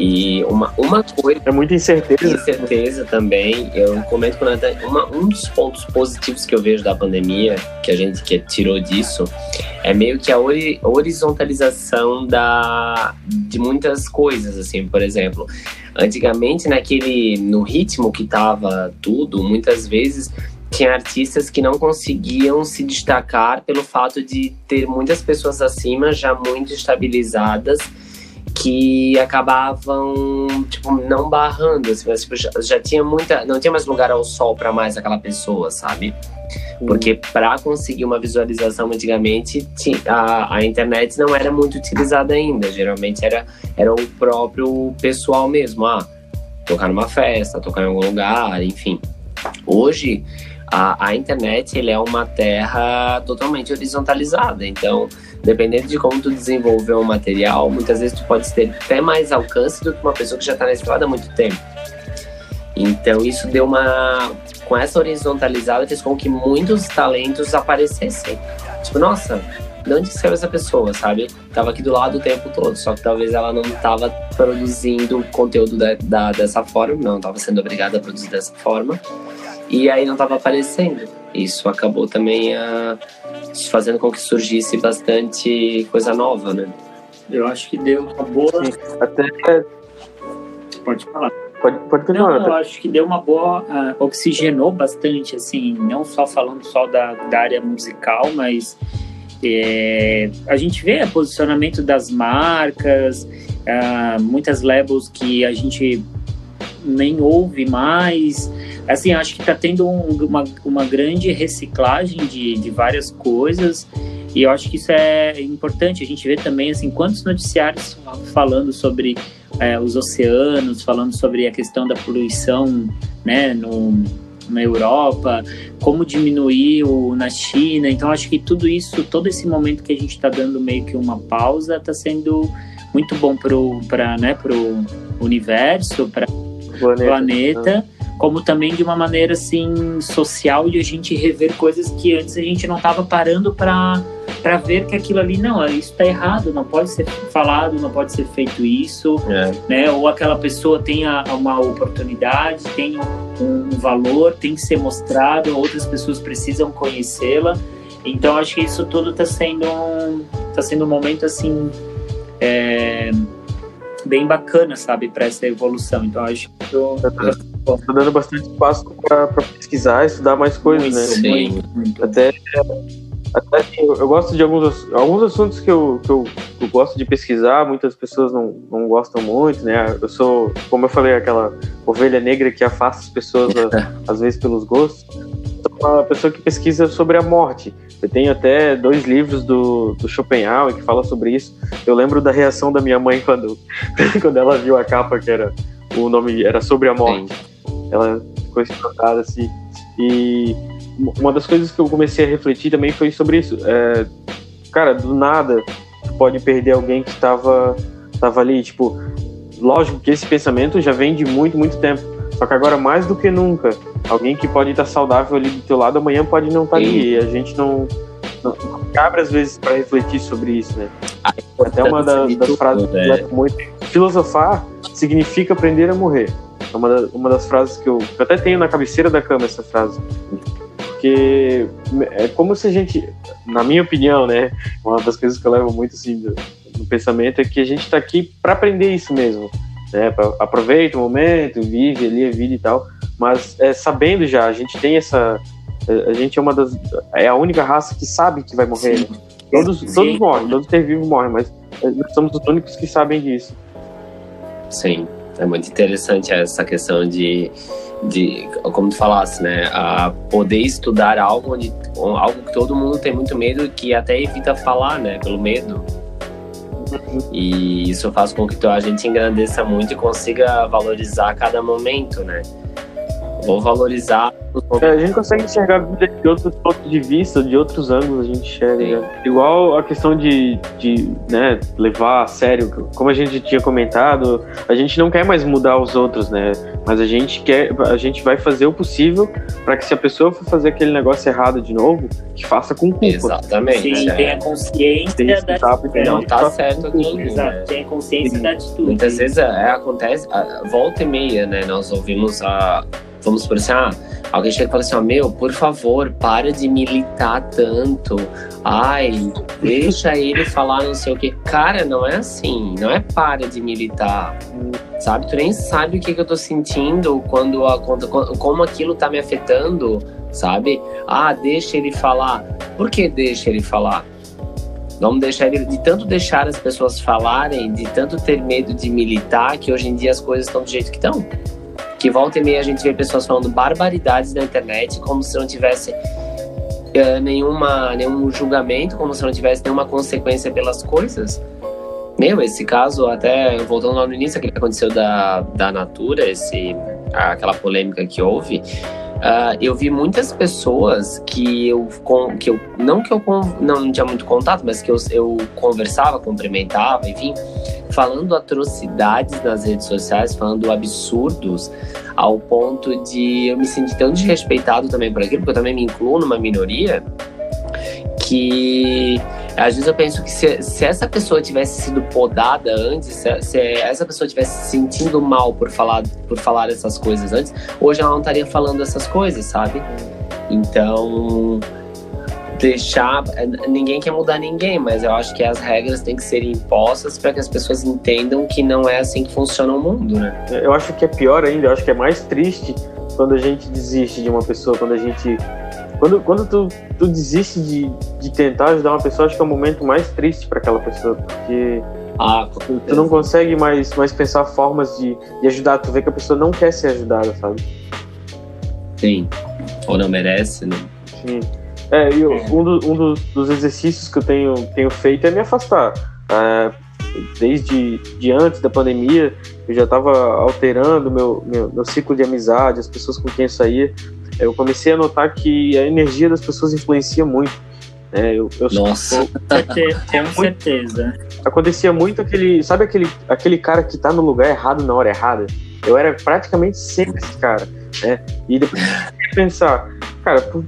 E uma, uma coisa. É muita incerteza. Incerteza também. Eu comento com o Nathan, uma, um dos pontos positivos que eu vejo da pandemia, que a gente que tirou disso, é meio que a ori, horizontalização da, de muitas coisas, assim, por exemplo. Antigamente, naquele, no ritmo que tava tudo, muitas vezes tinha artistas que não conseguiam se destacar pelo fato de ter muitas pessoas acima já muito estabilizadas que acabavam tipo não barrando assim, mas tipo, já, já, tinha muita não tinha mais lugar ao sol para mais aquela pessoa sabe? Porque para conseguir uma visualização antigamente a, a internet não era muito utilizada ainda. Geralmente era era o próprio pessoal mesmo. Ah tocar numa festa tocar em algum lugar enfim. Hoje a, a internet ele é uma terra totalmente horizontalizada então dependendo de como tu desenvolver o material, muitas vezes tu pode ter até mais alcance do que uma pessoa que já está na estrada há muito tempo. Então isso deu uma. Com essa horizontalizada, fez com que muitos talentos aparecessem. Tipo, nossa, de onde saiu essa pessoa, sabe? Tava aqui do lado o tempo todo, só que talvez ela não tava produzindo conteúdo da, da, dessa forma, não tava sendo obrigada a produzir dessa forma, e aí não tava aparecendo. Isso acabou também a, fazendo com que surgisse bastante coisa nova, né? Eu acho que deu uma boa. Sim, até. Pode falar. Pode, pode continuar. Não, eu acho que deu uma boa. Uh, oxigenou bastante, assim, não só falando só da, da área musical, mas é, a gente vê o posicionamento das marcas, uh, muitas labels que a gente nem ouve mais. Assim, acho que está tendo um, uma, uma grande reciclagem de, de várias coisas e eu acho que isso é importante. A gente vê também, assim, quantos noticiários falando sobre é, os oceanos, falando sobre a questão da poluição, né, no, na Europa, como diminuir o, na China. Então, acho que tudo isso, todo esse momento que a gente está dando meio que uma pausa, está sendo muito bom para né, o universo, para o planeta. planeta como também de uma maneira assim social de a gente rever coisas que antes a gente não estava parando para para ver que aquilo ali não, isso está errado, não pode ser falado, não pode ser feito isso, é. né? Ou aquela pessoa tenha uma oportunidade, tem um valor, tem que ser mostrado, outras pessoas precisam conhecê-la. Então acho que isso tudo está sendo um, tá sendo um momento assim é, bem bacana, sabe, para essa evolução. Então acho que eu, Tá dando bastante espaço para pesquisar, estudar mais coisas, né? Sim. Até, até assim, eu gosto de alguns, alguns assuntos que eu, que eu, eu, gosto de pesquisar, muitas pessoas não, não gostam muito, né? Eu sou, como eu falei, aquela ovelha negra que afasta as pessoas, às vezes, pelos gostos. Sou uma pessoa que pesquisa sobre a morte. Eu tenho até dois livros do, do Schopenhauer que falam sobre isso. Eu lembro da reação da minha mãe quando, quando ela viu a capa que era o nome era sobre a morte. Sim. Ela ficou espantada assim. E uma das coisas que eu comecei a refletir também foi sobre isso. É, cara, do nada, tu pode perder alguém que estava tava ali. Tipo, lógico que esse pensamento já vem de muito, muito tempo. Só que agora, mais do que nunca, alguém que pode estar saudável ali do teu lado, amanhã pode não estar ali. E a gente não, não, não cabe, às vezes, para refletir sobre isso, né? Até uma das, das frases gosto muito. Filosofar significa aprender a morrer. É uma, da, uma das frases que eu, eu até tenho na cabeceira da cama essa frase. Porque é como se a gente, na minha opinião, né, uma das coisas que eu levo muito assim do, do pensamento é que a gente está aqui para aprender isso mesmo, né? Pra, aproveita o momento, vive ali a vida e tal, mas é, sabendo já, a gente tem essa, a gente é uma das, é a única raça que sabe que vai morrer. Né? Todos, Sim. todos morrem, todos ter vivos morrem, mas nós somos os únicos que sabem disso. Sim. É muito interessante essa questão de, de como tu falasse, né? A poder estudar algo onde algo que todo mundo tem muito medo e que até evita falar, né? Pelo medo. E isso faz com que a gente engrandeça muito e consiga valorizar cada momento, né? Vou valorizar É, a gente consegue enxergar a vida de outros pontos de vista, de outros ângulos a gente enxerga. Né? Igual a questão de, de né, levar a sério, como a gente tinha comentado, a gente não quer mais mudar os outros, né? Mas a gente quer, a gente vai fazer o possível para que se a pessoa for fazer aquele negócio errado de novo, que faça com culpa. Exatamente. Sim, é. tenha consciência Tem da atitude. Não tá certo aquilo. Exato, Né? tenha consciência Sim. da atitude. Muitas vezes é, acontece, a- volta e meia, né? Nós ouvimos a. Vamos por assim, ah, alguém chega e fala assim, ó, meu, por favor, para de militar tanto. Ai, deixa ele falar não sei o quê. Cara, não é assim, não é para de militar. Sabe? Tu nem sabe o que, que eu tô sentindo quando, a, quando como aquilo tá me afetando, sabe? Ah, deixa ele falar. Por que deixa ele falar? Vamos deixar ele. De tanto deixar as pessoas falarem, de tanto ter medo de militar, que hoje em dia as coisas estão do jeito que estão. Que volta e meia a gente vê pessoas falando barbaridades na internet como se não tivesse eh, nenhuma, nenhum julgamento, como se não tivesse nenhuma consequência pelas coisas. Meu, esse caso, até voltando lá no início, aquele que aconteceu da, da Natura, esse, aquela polêmica que houve, ah, eu vi muitas pessoas que eu, que eu não que eu não tinha muito contato, mas que eu, eu conversava, cumprimentava, enfim, falando atrocidades nas redes sociais, falando absurdos, ao ponto de eu me sentir tão desrespeitado também por aquilo, porque eu também me incluo numa minoria, que às vezes eu penso que se, se essa pessoa tivesse sido podada antes, se, se essa pessoa tivesse se sentindo mal por falar, por falar essas coisas antes, hoje ela não estaria falando essas coisas, sabe? Então, deixar. Ninguém quer mudar ninguém, mas eu acho que as regras têm que ser impostas para que as pessoas entendam que não é assim que funciona o mundo, né? Eu acho que é pior ainda, eu acho que é mais triste quando a gente desiste de uma pessoa, quando a gente. Quando, quando tu, tu desiste de, de tentar ajudar uma pessoa, acho que é o momento mais triste para aquela pessoa, porque Ah, tu, não consegue mais, mais pensar formas de, de ajudar, tu vê que a pessoa não quer ser ajudada, sabe? Sim. Ou não merece, né? Sim. É, um, do- um dos, dos exercícios que eu tenho, tenho feito é me afastar. É, desde de antes da pandemia, eu já estava alterando meu, meu, meu ciclo de amizade, as pessoas com quem eu saía. Eu comecei a notar que a energia das pessoas influencia muito. É, eu, eu Nossa. Tenho certeza. acontecia muito aquele. Sabe aquele, aquele cara que tá no lugar errado na hora errada? Eu era praticamente sempre esse cara. Né? E depois eu comecei a pensar, cara, por,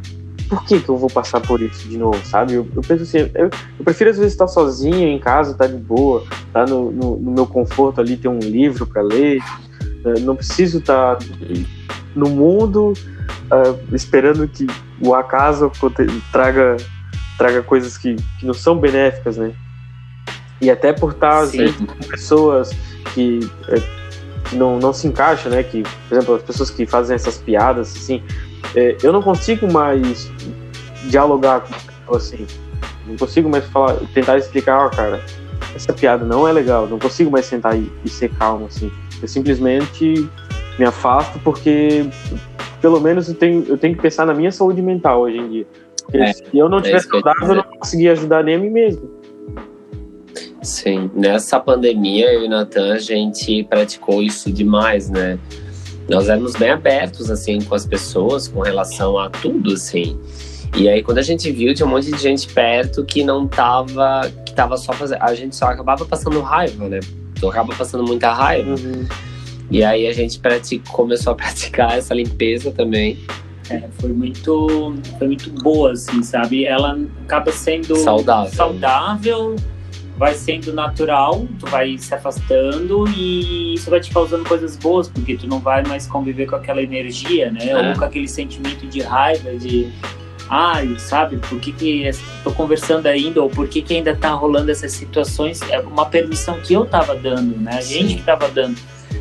por que, que eu vou passar por isso de novo, sabe? Eu, eu penso assim, eu, eu prefiro às vezes estar sozinho em casa, estar de boa, estar no, no, no meu conforto ali, ter um livro para ler. né? Não preciso estar no mundo ah, esperando que o acaso traga, traga coisas que, que não são benéficas, né? E até por estar, às Sim. vezes, com pessoas que, é, que não, não se encaixam, né? Que, por exemplo, as pessoas que fazem essas piadas, assim, é, eu não consigo mais dialogar com pessoa assim. Não consigo mais falar, tentar explicar, ó, cara, essa piada não é legal. Não consigo mais sentar e, e ser calmo, assim. Eu simplesmente me afasto porque, pelo menos, eu tenho, eu tenho que pensar na minha saúde mental hoje em dia. Porque É, se eu não é ia saudável, eu não consegui ajudar nem a mim mesmo. Sim, nessa pandemia eu e o Natan, a gente praticou isso demais, né? Nós éramos bem abertos, assim, com as pessoas, com relação a tudo, assim. E aí, quando a gente viu, tinha um monte de gente perto que não tava, que tava só fazendo, a gente só acabava passando raiva, né? Tu acaba passando muita raiva. E aí a gente pratic, começou a praticar essa limpeza também. É, foi muito, foi muito boa, assim, sabe? Ela acaba sendo Saudável. saudável, vai sendo natural, tu vai se afastando e isso vai te causando coisas boas, porque tu não vai mais conviver com aquela energia, né? É. Ou com aquele sentimento de raiva, de ai, sabe, por que que es- tô conversando ainda, ou por que que ainda tá rolando essas situações, é uma permissão que eu tava dando, né? A gente Sim. que tava dando.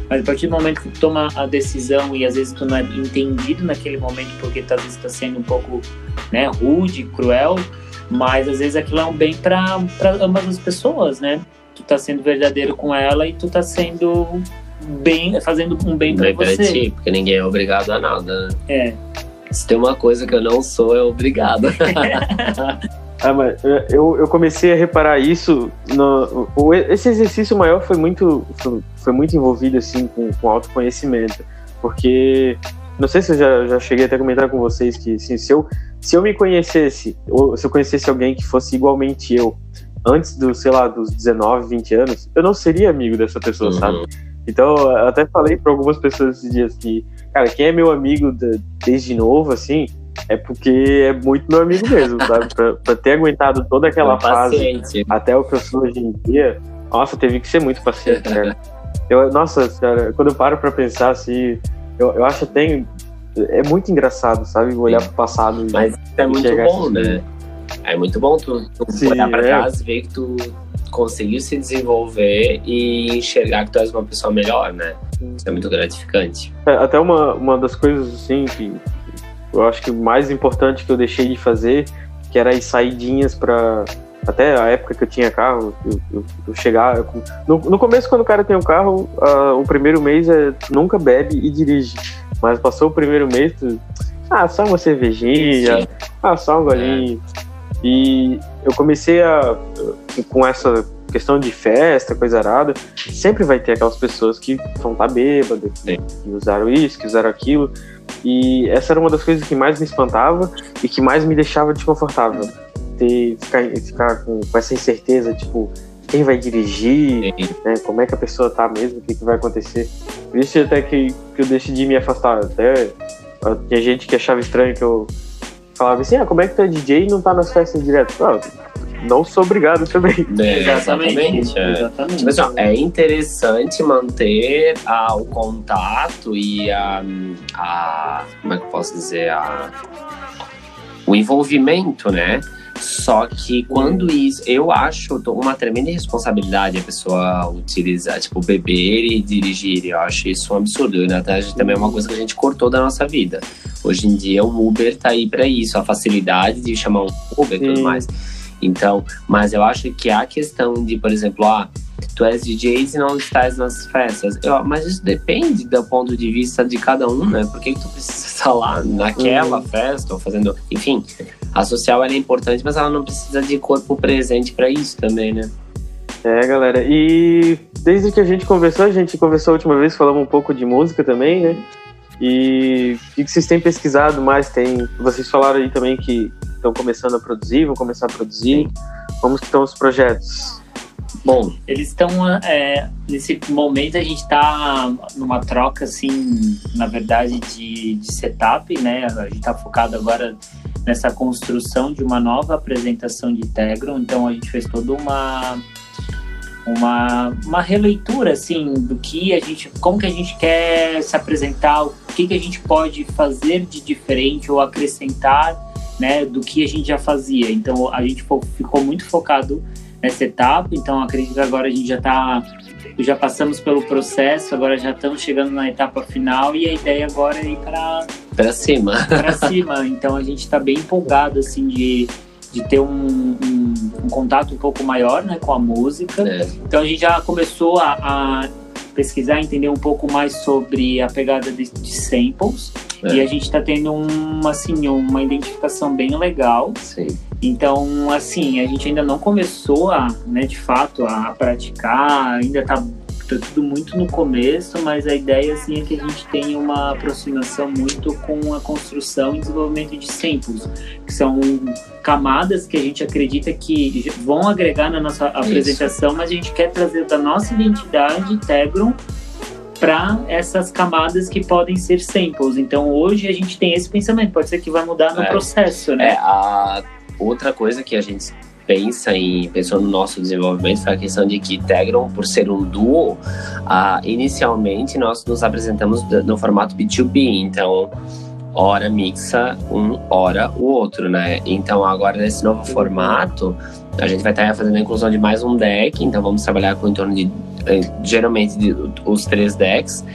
Mas a partir do momento que tu toma a decisão e às vezes tu não é entendido naquele momento porque tu às vezes tá sendo um pouco, né, rude, cruel, mas às vezes aquilo é um bem para ambas as pessoas, né? Tu tá sendo verdadeiro com ela e tu tá sendo bem, fazendo um bem para Bem pra você. ti, porque ninguém é obrigado a nada, né? É. Se tem uma coisa que eu não sou, é obrigado. Ah, mas é, eu, eu comecei a reparar isso. No, esse exercício maior foi muito, foi, foi muito envolvido assim com, com autoconhecimento, porque não sei se eu já, já cheguei até a comentar com vocês que assim, se, eu, se eu me conhecesse, ou se eu conhecesse alguém que fosse igualmente eu, antes do, sei lá, dos 19, 20 anos, eu não seria amigo dessa pessoa, uhum. sabe? Então, eu até falei para algumas pessoas esses dias que, cara, quem é meu amigo de, desde novo, assim, é porque é muito meu amigo mesmo, sabe? Pra, pra ter aguentado toda aquela fase até o que eu sou hoje em dia, nossa, teve que ser muito paciente, cara. Eu, nossa, cara, quando eu paro pra pensar assim, eu, eu acho até. É muito engraçado, sabe? Olhar pro passado. Mas é muito bom, assim. né? É muito bom tu, tu Sim, olhar pra é. trás e ver que tu conseguiu se desenvolver e enxergar que tu és uma pessoa melhor, né? Isso é muito gratificante. É, até uma, uma das coisas, assim, que eu acho que o mais importante que eu deixei de fazer, que era as saidinhas para até a época que eu tinha carro, eu, eu, eu chegava. No, no, começo, quando o cara tem um carro, uh, o primeiro mês é nunca bebe e dirige. Mas passou o primeiro mês, tu, ah, só uma cervejinha, Sim. ah, só um golinho. É. E eu comecei a. com essa questão de festa, coisa arada, sempre vai ter aquelas pessoas que vão estar tá bêbadas, que, que usaram isso, que usaram aquilo. E essa era uma das coisas que mais me espantava e que mais me deixava desconfortável ter, ficar, ficar com, com essa incerteza, tipo, quem vai dirigir, né, como é que a pessoa tá mesmo, o que, que vai acontecer. Por isso até que, que eu decidi me afastar. Até tinha gente que achava estranho que eu falava assim, ah, como é que tu é DJ e não tá nas festas direto? Ah, não sou obrigado também. É, exatamente. É. exatamente. Mas, ó, é interessante manter ah, o contato e a, a. Como é que eu posso dizer? A, o envolvimento, né? Só que quando isso, eu acho uma tremenda responsabilidade a pessoa utilizar, tipo, beber e dirigir. Eu acho isso um absurdo. Na verdade, também é uma coisa que a gente cortou da nossa vida. Hoje em dia, o Uber tá aí para isso, a facilidade de chamar um Uber e tudo mais. Então, mas eu acho que a questão de, por exemplo, ah, tu és DJ e não estás nas festas. Eu, mas isso depende do ponto de vista de cada um, né? Por que, que tu precisa estar lá naquela uhum. festa ou fazendo. Enfim, a social é importante, mas ela não precisa de corpo presente para isso também, né? É, galera. E desde que a gente conversou, a gente conversou a última vez, falamos um pouco de música também, né? E o que vocês têm pesquisado mais? Tem, vocês falaram aí também que estão começando a produzir, vão começar a produzir. Como estão os projetos? Bom, eles estão é, nesse momento a gente está numa troca assim, na verdade de, de, setup, né? A gente está focado agora nessa construção de uma nova apresentação de Tegron, então a gente fez toda uma uma, uma releitura assim do que a gente como que a gente quer se apresentar o que que a gente pode fazer de diferente ou acrescentar né do que a gente já fazia então a gente ficou muito focado nessa etapa então acredito que agora a gente já está já passamos pelo processo agora já estamos chegando na etapa final e a ideia agora é ir para para cima para cima então a gente está bem empolgado assim de de ter um, um, um, contato um pouco maior né, com a música. É. Então a gente já começou a, a, pesquisar, entender um pouco mais sobre a pegada de, de samples. É. E a gente está tendo um, assim, uma identificação bem legal. Sim. Então, assim, a gente ainda não começou a, né, de fato, a praticar, ainda está tá tudo muito no começo, mas a ideia assim é que a gente tenha uma aproximação muito com a construção e desenvolvimento de samples, que são camadas que a gente acredita que vão agregar na nossa apresentação, Isso. mas a gente quer trazer da nossa identidade Tegron para essas camadas que podem ser samples. Então hoje a gente tem esse pensamento, pode ser que vai mudar no é, processo, né? É, a outra coisa que a gente pensa em pensou no nosso desenvolvimento foi a questão de que Tegron, por ser um duo, uh, inicialmente nós nos apresentamos no formato B2B, então hora mixa um, hora o outro, né? Então agora nesse novo formato a gente vai estar fazendo a inclusão de mais um deck, então vamos trabalhar com em torno de eh, geralmente de, os três decks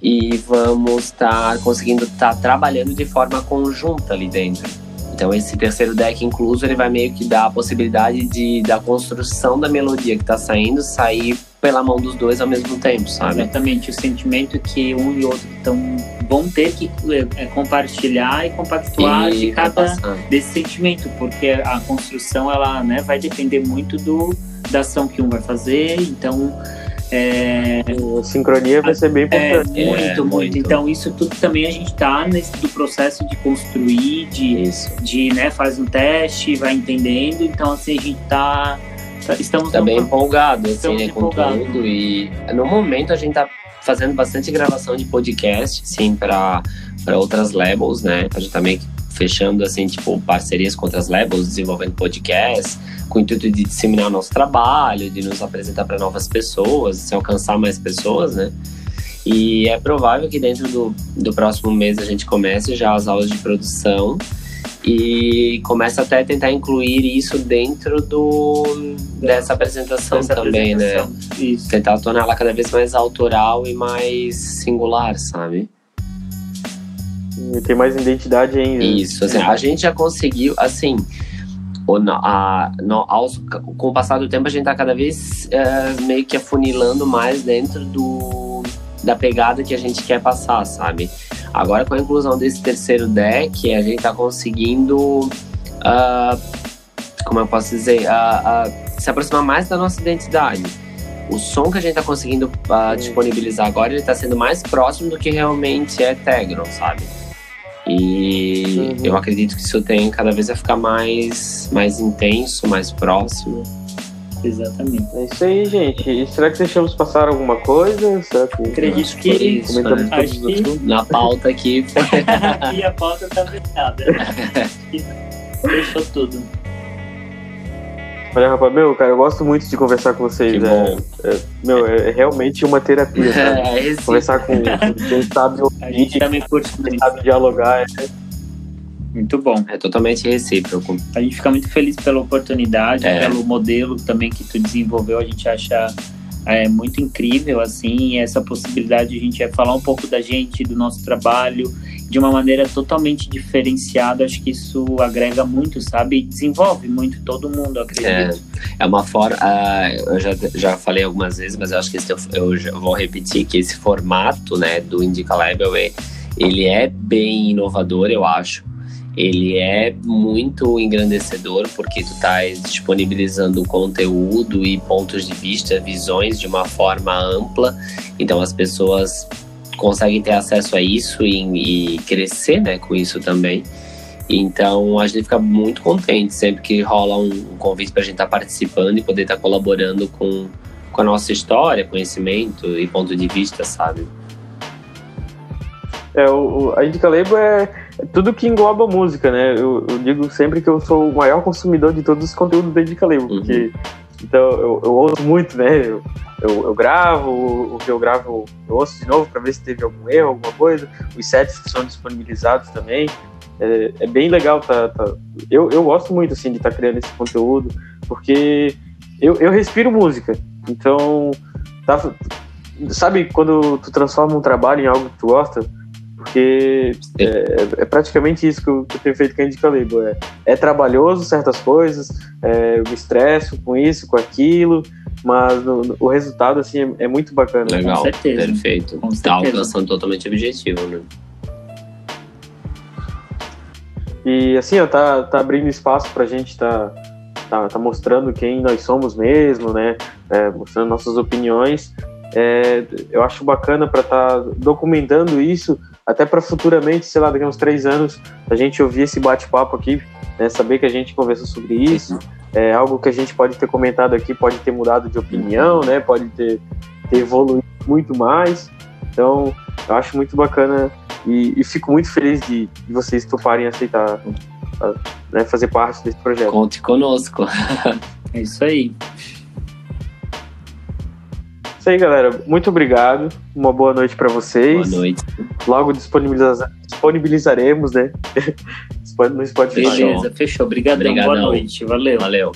e vamos estar conseguindo estar trabalhando de forma conjunta ali dentro. Então esse terceiro deck incluso ele vai meio que dar a possibilidade de da construção da melodia que está saindo sair pela mão dos dois ao mesmo tempo, sabe? Exatamente, o sentimento que um e outro tão, vão ter que é, compartilhar e compactuar e de cada desse sentimento, porque a construção ela né, vai depender muito do, da ação que um vai fazer, então É, A sincronia vai ser bem é, importante. muito, É, muito, muito. Então, isso tudo também a gente tá nesse do processo de construir, de, Isso. de né, faz um teste, vai entendendo. Então, assim, a gente tá. tá- estamos Tá bem empolgado, assim, Estamos né, com tudo. E no momento a gente tá fazendo bastante gravação de podcast, sim, para outras labels, né? A gente tá meio que fechando, assim, tipo, parcerias com outras labels, desenvolvendo podcasts, com o intuito de disseminar nosso trabalho, de nos apresentar para novas pessoas, se alcançar mais pessoas, né? E é provável que dentro do, do próximo mês a gente comece já as aulas de produção e comece até a tentar incluir isso dentro do dessa apresentação dessa também, né? apresentação. Isso. Tentar torná-la cada vez mais autoral e mais singular, sabe? Tem mais identidade ainda. Isso, assim, a gente já conseguiu, assim, a, no- com o passar do tempo a gente tá cada vez é, meio que afunilando mais dentro do, da pegada que a gente quer passar, sabe? Agora com a inclusão desse terceiro deck, a gente tá conseguindo, ah, como eu posso dizer, ah, ah, se aproximar mais da nossa identidade. O som que a gente tá conseguindo ah, disponibilizar agora, ele tá sendo mais próximo do que realmente é Tegron, sabe? E Uhum. eu acredito que isso tem cada vez a ficar mais, mais intenso, mais próximo. Exatamente. É isso aí, gente. E será que deixamos passar alguma coisa? Será que Acredito que. isso, comentamos né? todos Acho que-? Na pauta aqui. e a pauta tá fechada. Fechou tudo. Olha, rapaz, meu, cara, eu gosto muito de conversar com vocês. Que é- bom. é- meu, é realmente uma terapia, sabe? É, esse- Conversar com quem sabe A gente ouvir, também curte quem muito. sabe dialogar. Muito bom. é totalmente recíproco. A gente fica muito feliz pela oportunidade, É. pelo modelo também que tu desenvolveu. A gente acha é, muito incrível, assim, essa possibilidade de a gente é falar um pouco da gente, do nosso trabalho, de uma maneira totalmente diferenciada. Acho que isso agrega muito, sabe? E desenvolve muito todo mundo, eu acredito. É uma forma. ah, eu já, já falei algumas vezes, mas eu acho que esse, eu já vou repetir que esse formato né, do Indica Label é, ele é bem inovador, eu acho. Ele é muito engrandecedor porque tu tá disponibilizando conteúdo e pontos de vista, visões de uma forma ampla. Então as pessoas conseguem ter acesso a isso e, e crescer né, com isso também. Então a gente fica muito contente sempre que rola um, convite para a gente estar participando e poder estar colaborando com, com a nossa história, conhecimento e ponto de vista, sabe? É, o, a Indica Label é tudo que engloba música, né? Eu, eu digo sempre que eu sou o maior consumidor de todos os conteúdos da Indica Label, Uhum. porque então eu, eu ouço muito, né? Eu, eu, eu gravo, o, que eu gravo eu ouço de novo para ver se teve algum erro, alguma coisa. Os sets que são disponibilizados também. É, é bem legal, tá, tá- Eu, eu gosto muito assim de estar criando esse conteúdo, porque eu, eu respiro música. Então, tá, sabe quando tu transforma um trabalho em algo que tu gosta? Porque é, é praticamente isso que eu, que eu tenho feito com a Indica Label. É, é trabalhoso certas coisas, é, eu me estresso com isso, com aquilo, mas no- no- o resultado assim é, é muito bacana. Legal, certeza. perfeito. Com Tá certeza. alcançando totalmente o objetivo, né? E assim, ó, tá, tá abrindo espaço pra gente tá, tá, tá mostrando quem nós somos mesmo, né? É, mostrando nossas opiniões. É, eu acho bacana para estar documentando isso, até para futuramente, sei lá, daqui a uns três anos, a gente ouvir esse bate-papo aqui, né? Saber que a gente conversou sobre isso. É algo que a gente pode ter comentado aqui, pode ter mudado de opinião, né? Pode ter, ter evoluído muito mais. Então, eu acho muito bacana e, e fico muito feliz de, de vocês toparem aceitar a- né, fazer parte desse projeto. Conte conosco. É isso aí. Isso aí, galera. Muito obrigado. Uma boa noite para vocês. Boa noite. Logo disponibiliza- disponibilizaremos, né? no Spotify. Beleza, fechou. Obrigadão. Boa noite. Valeu. Valeu.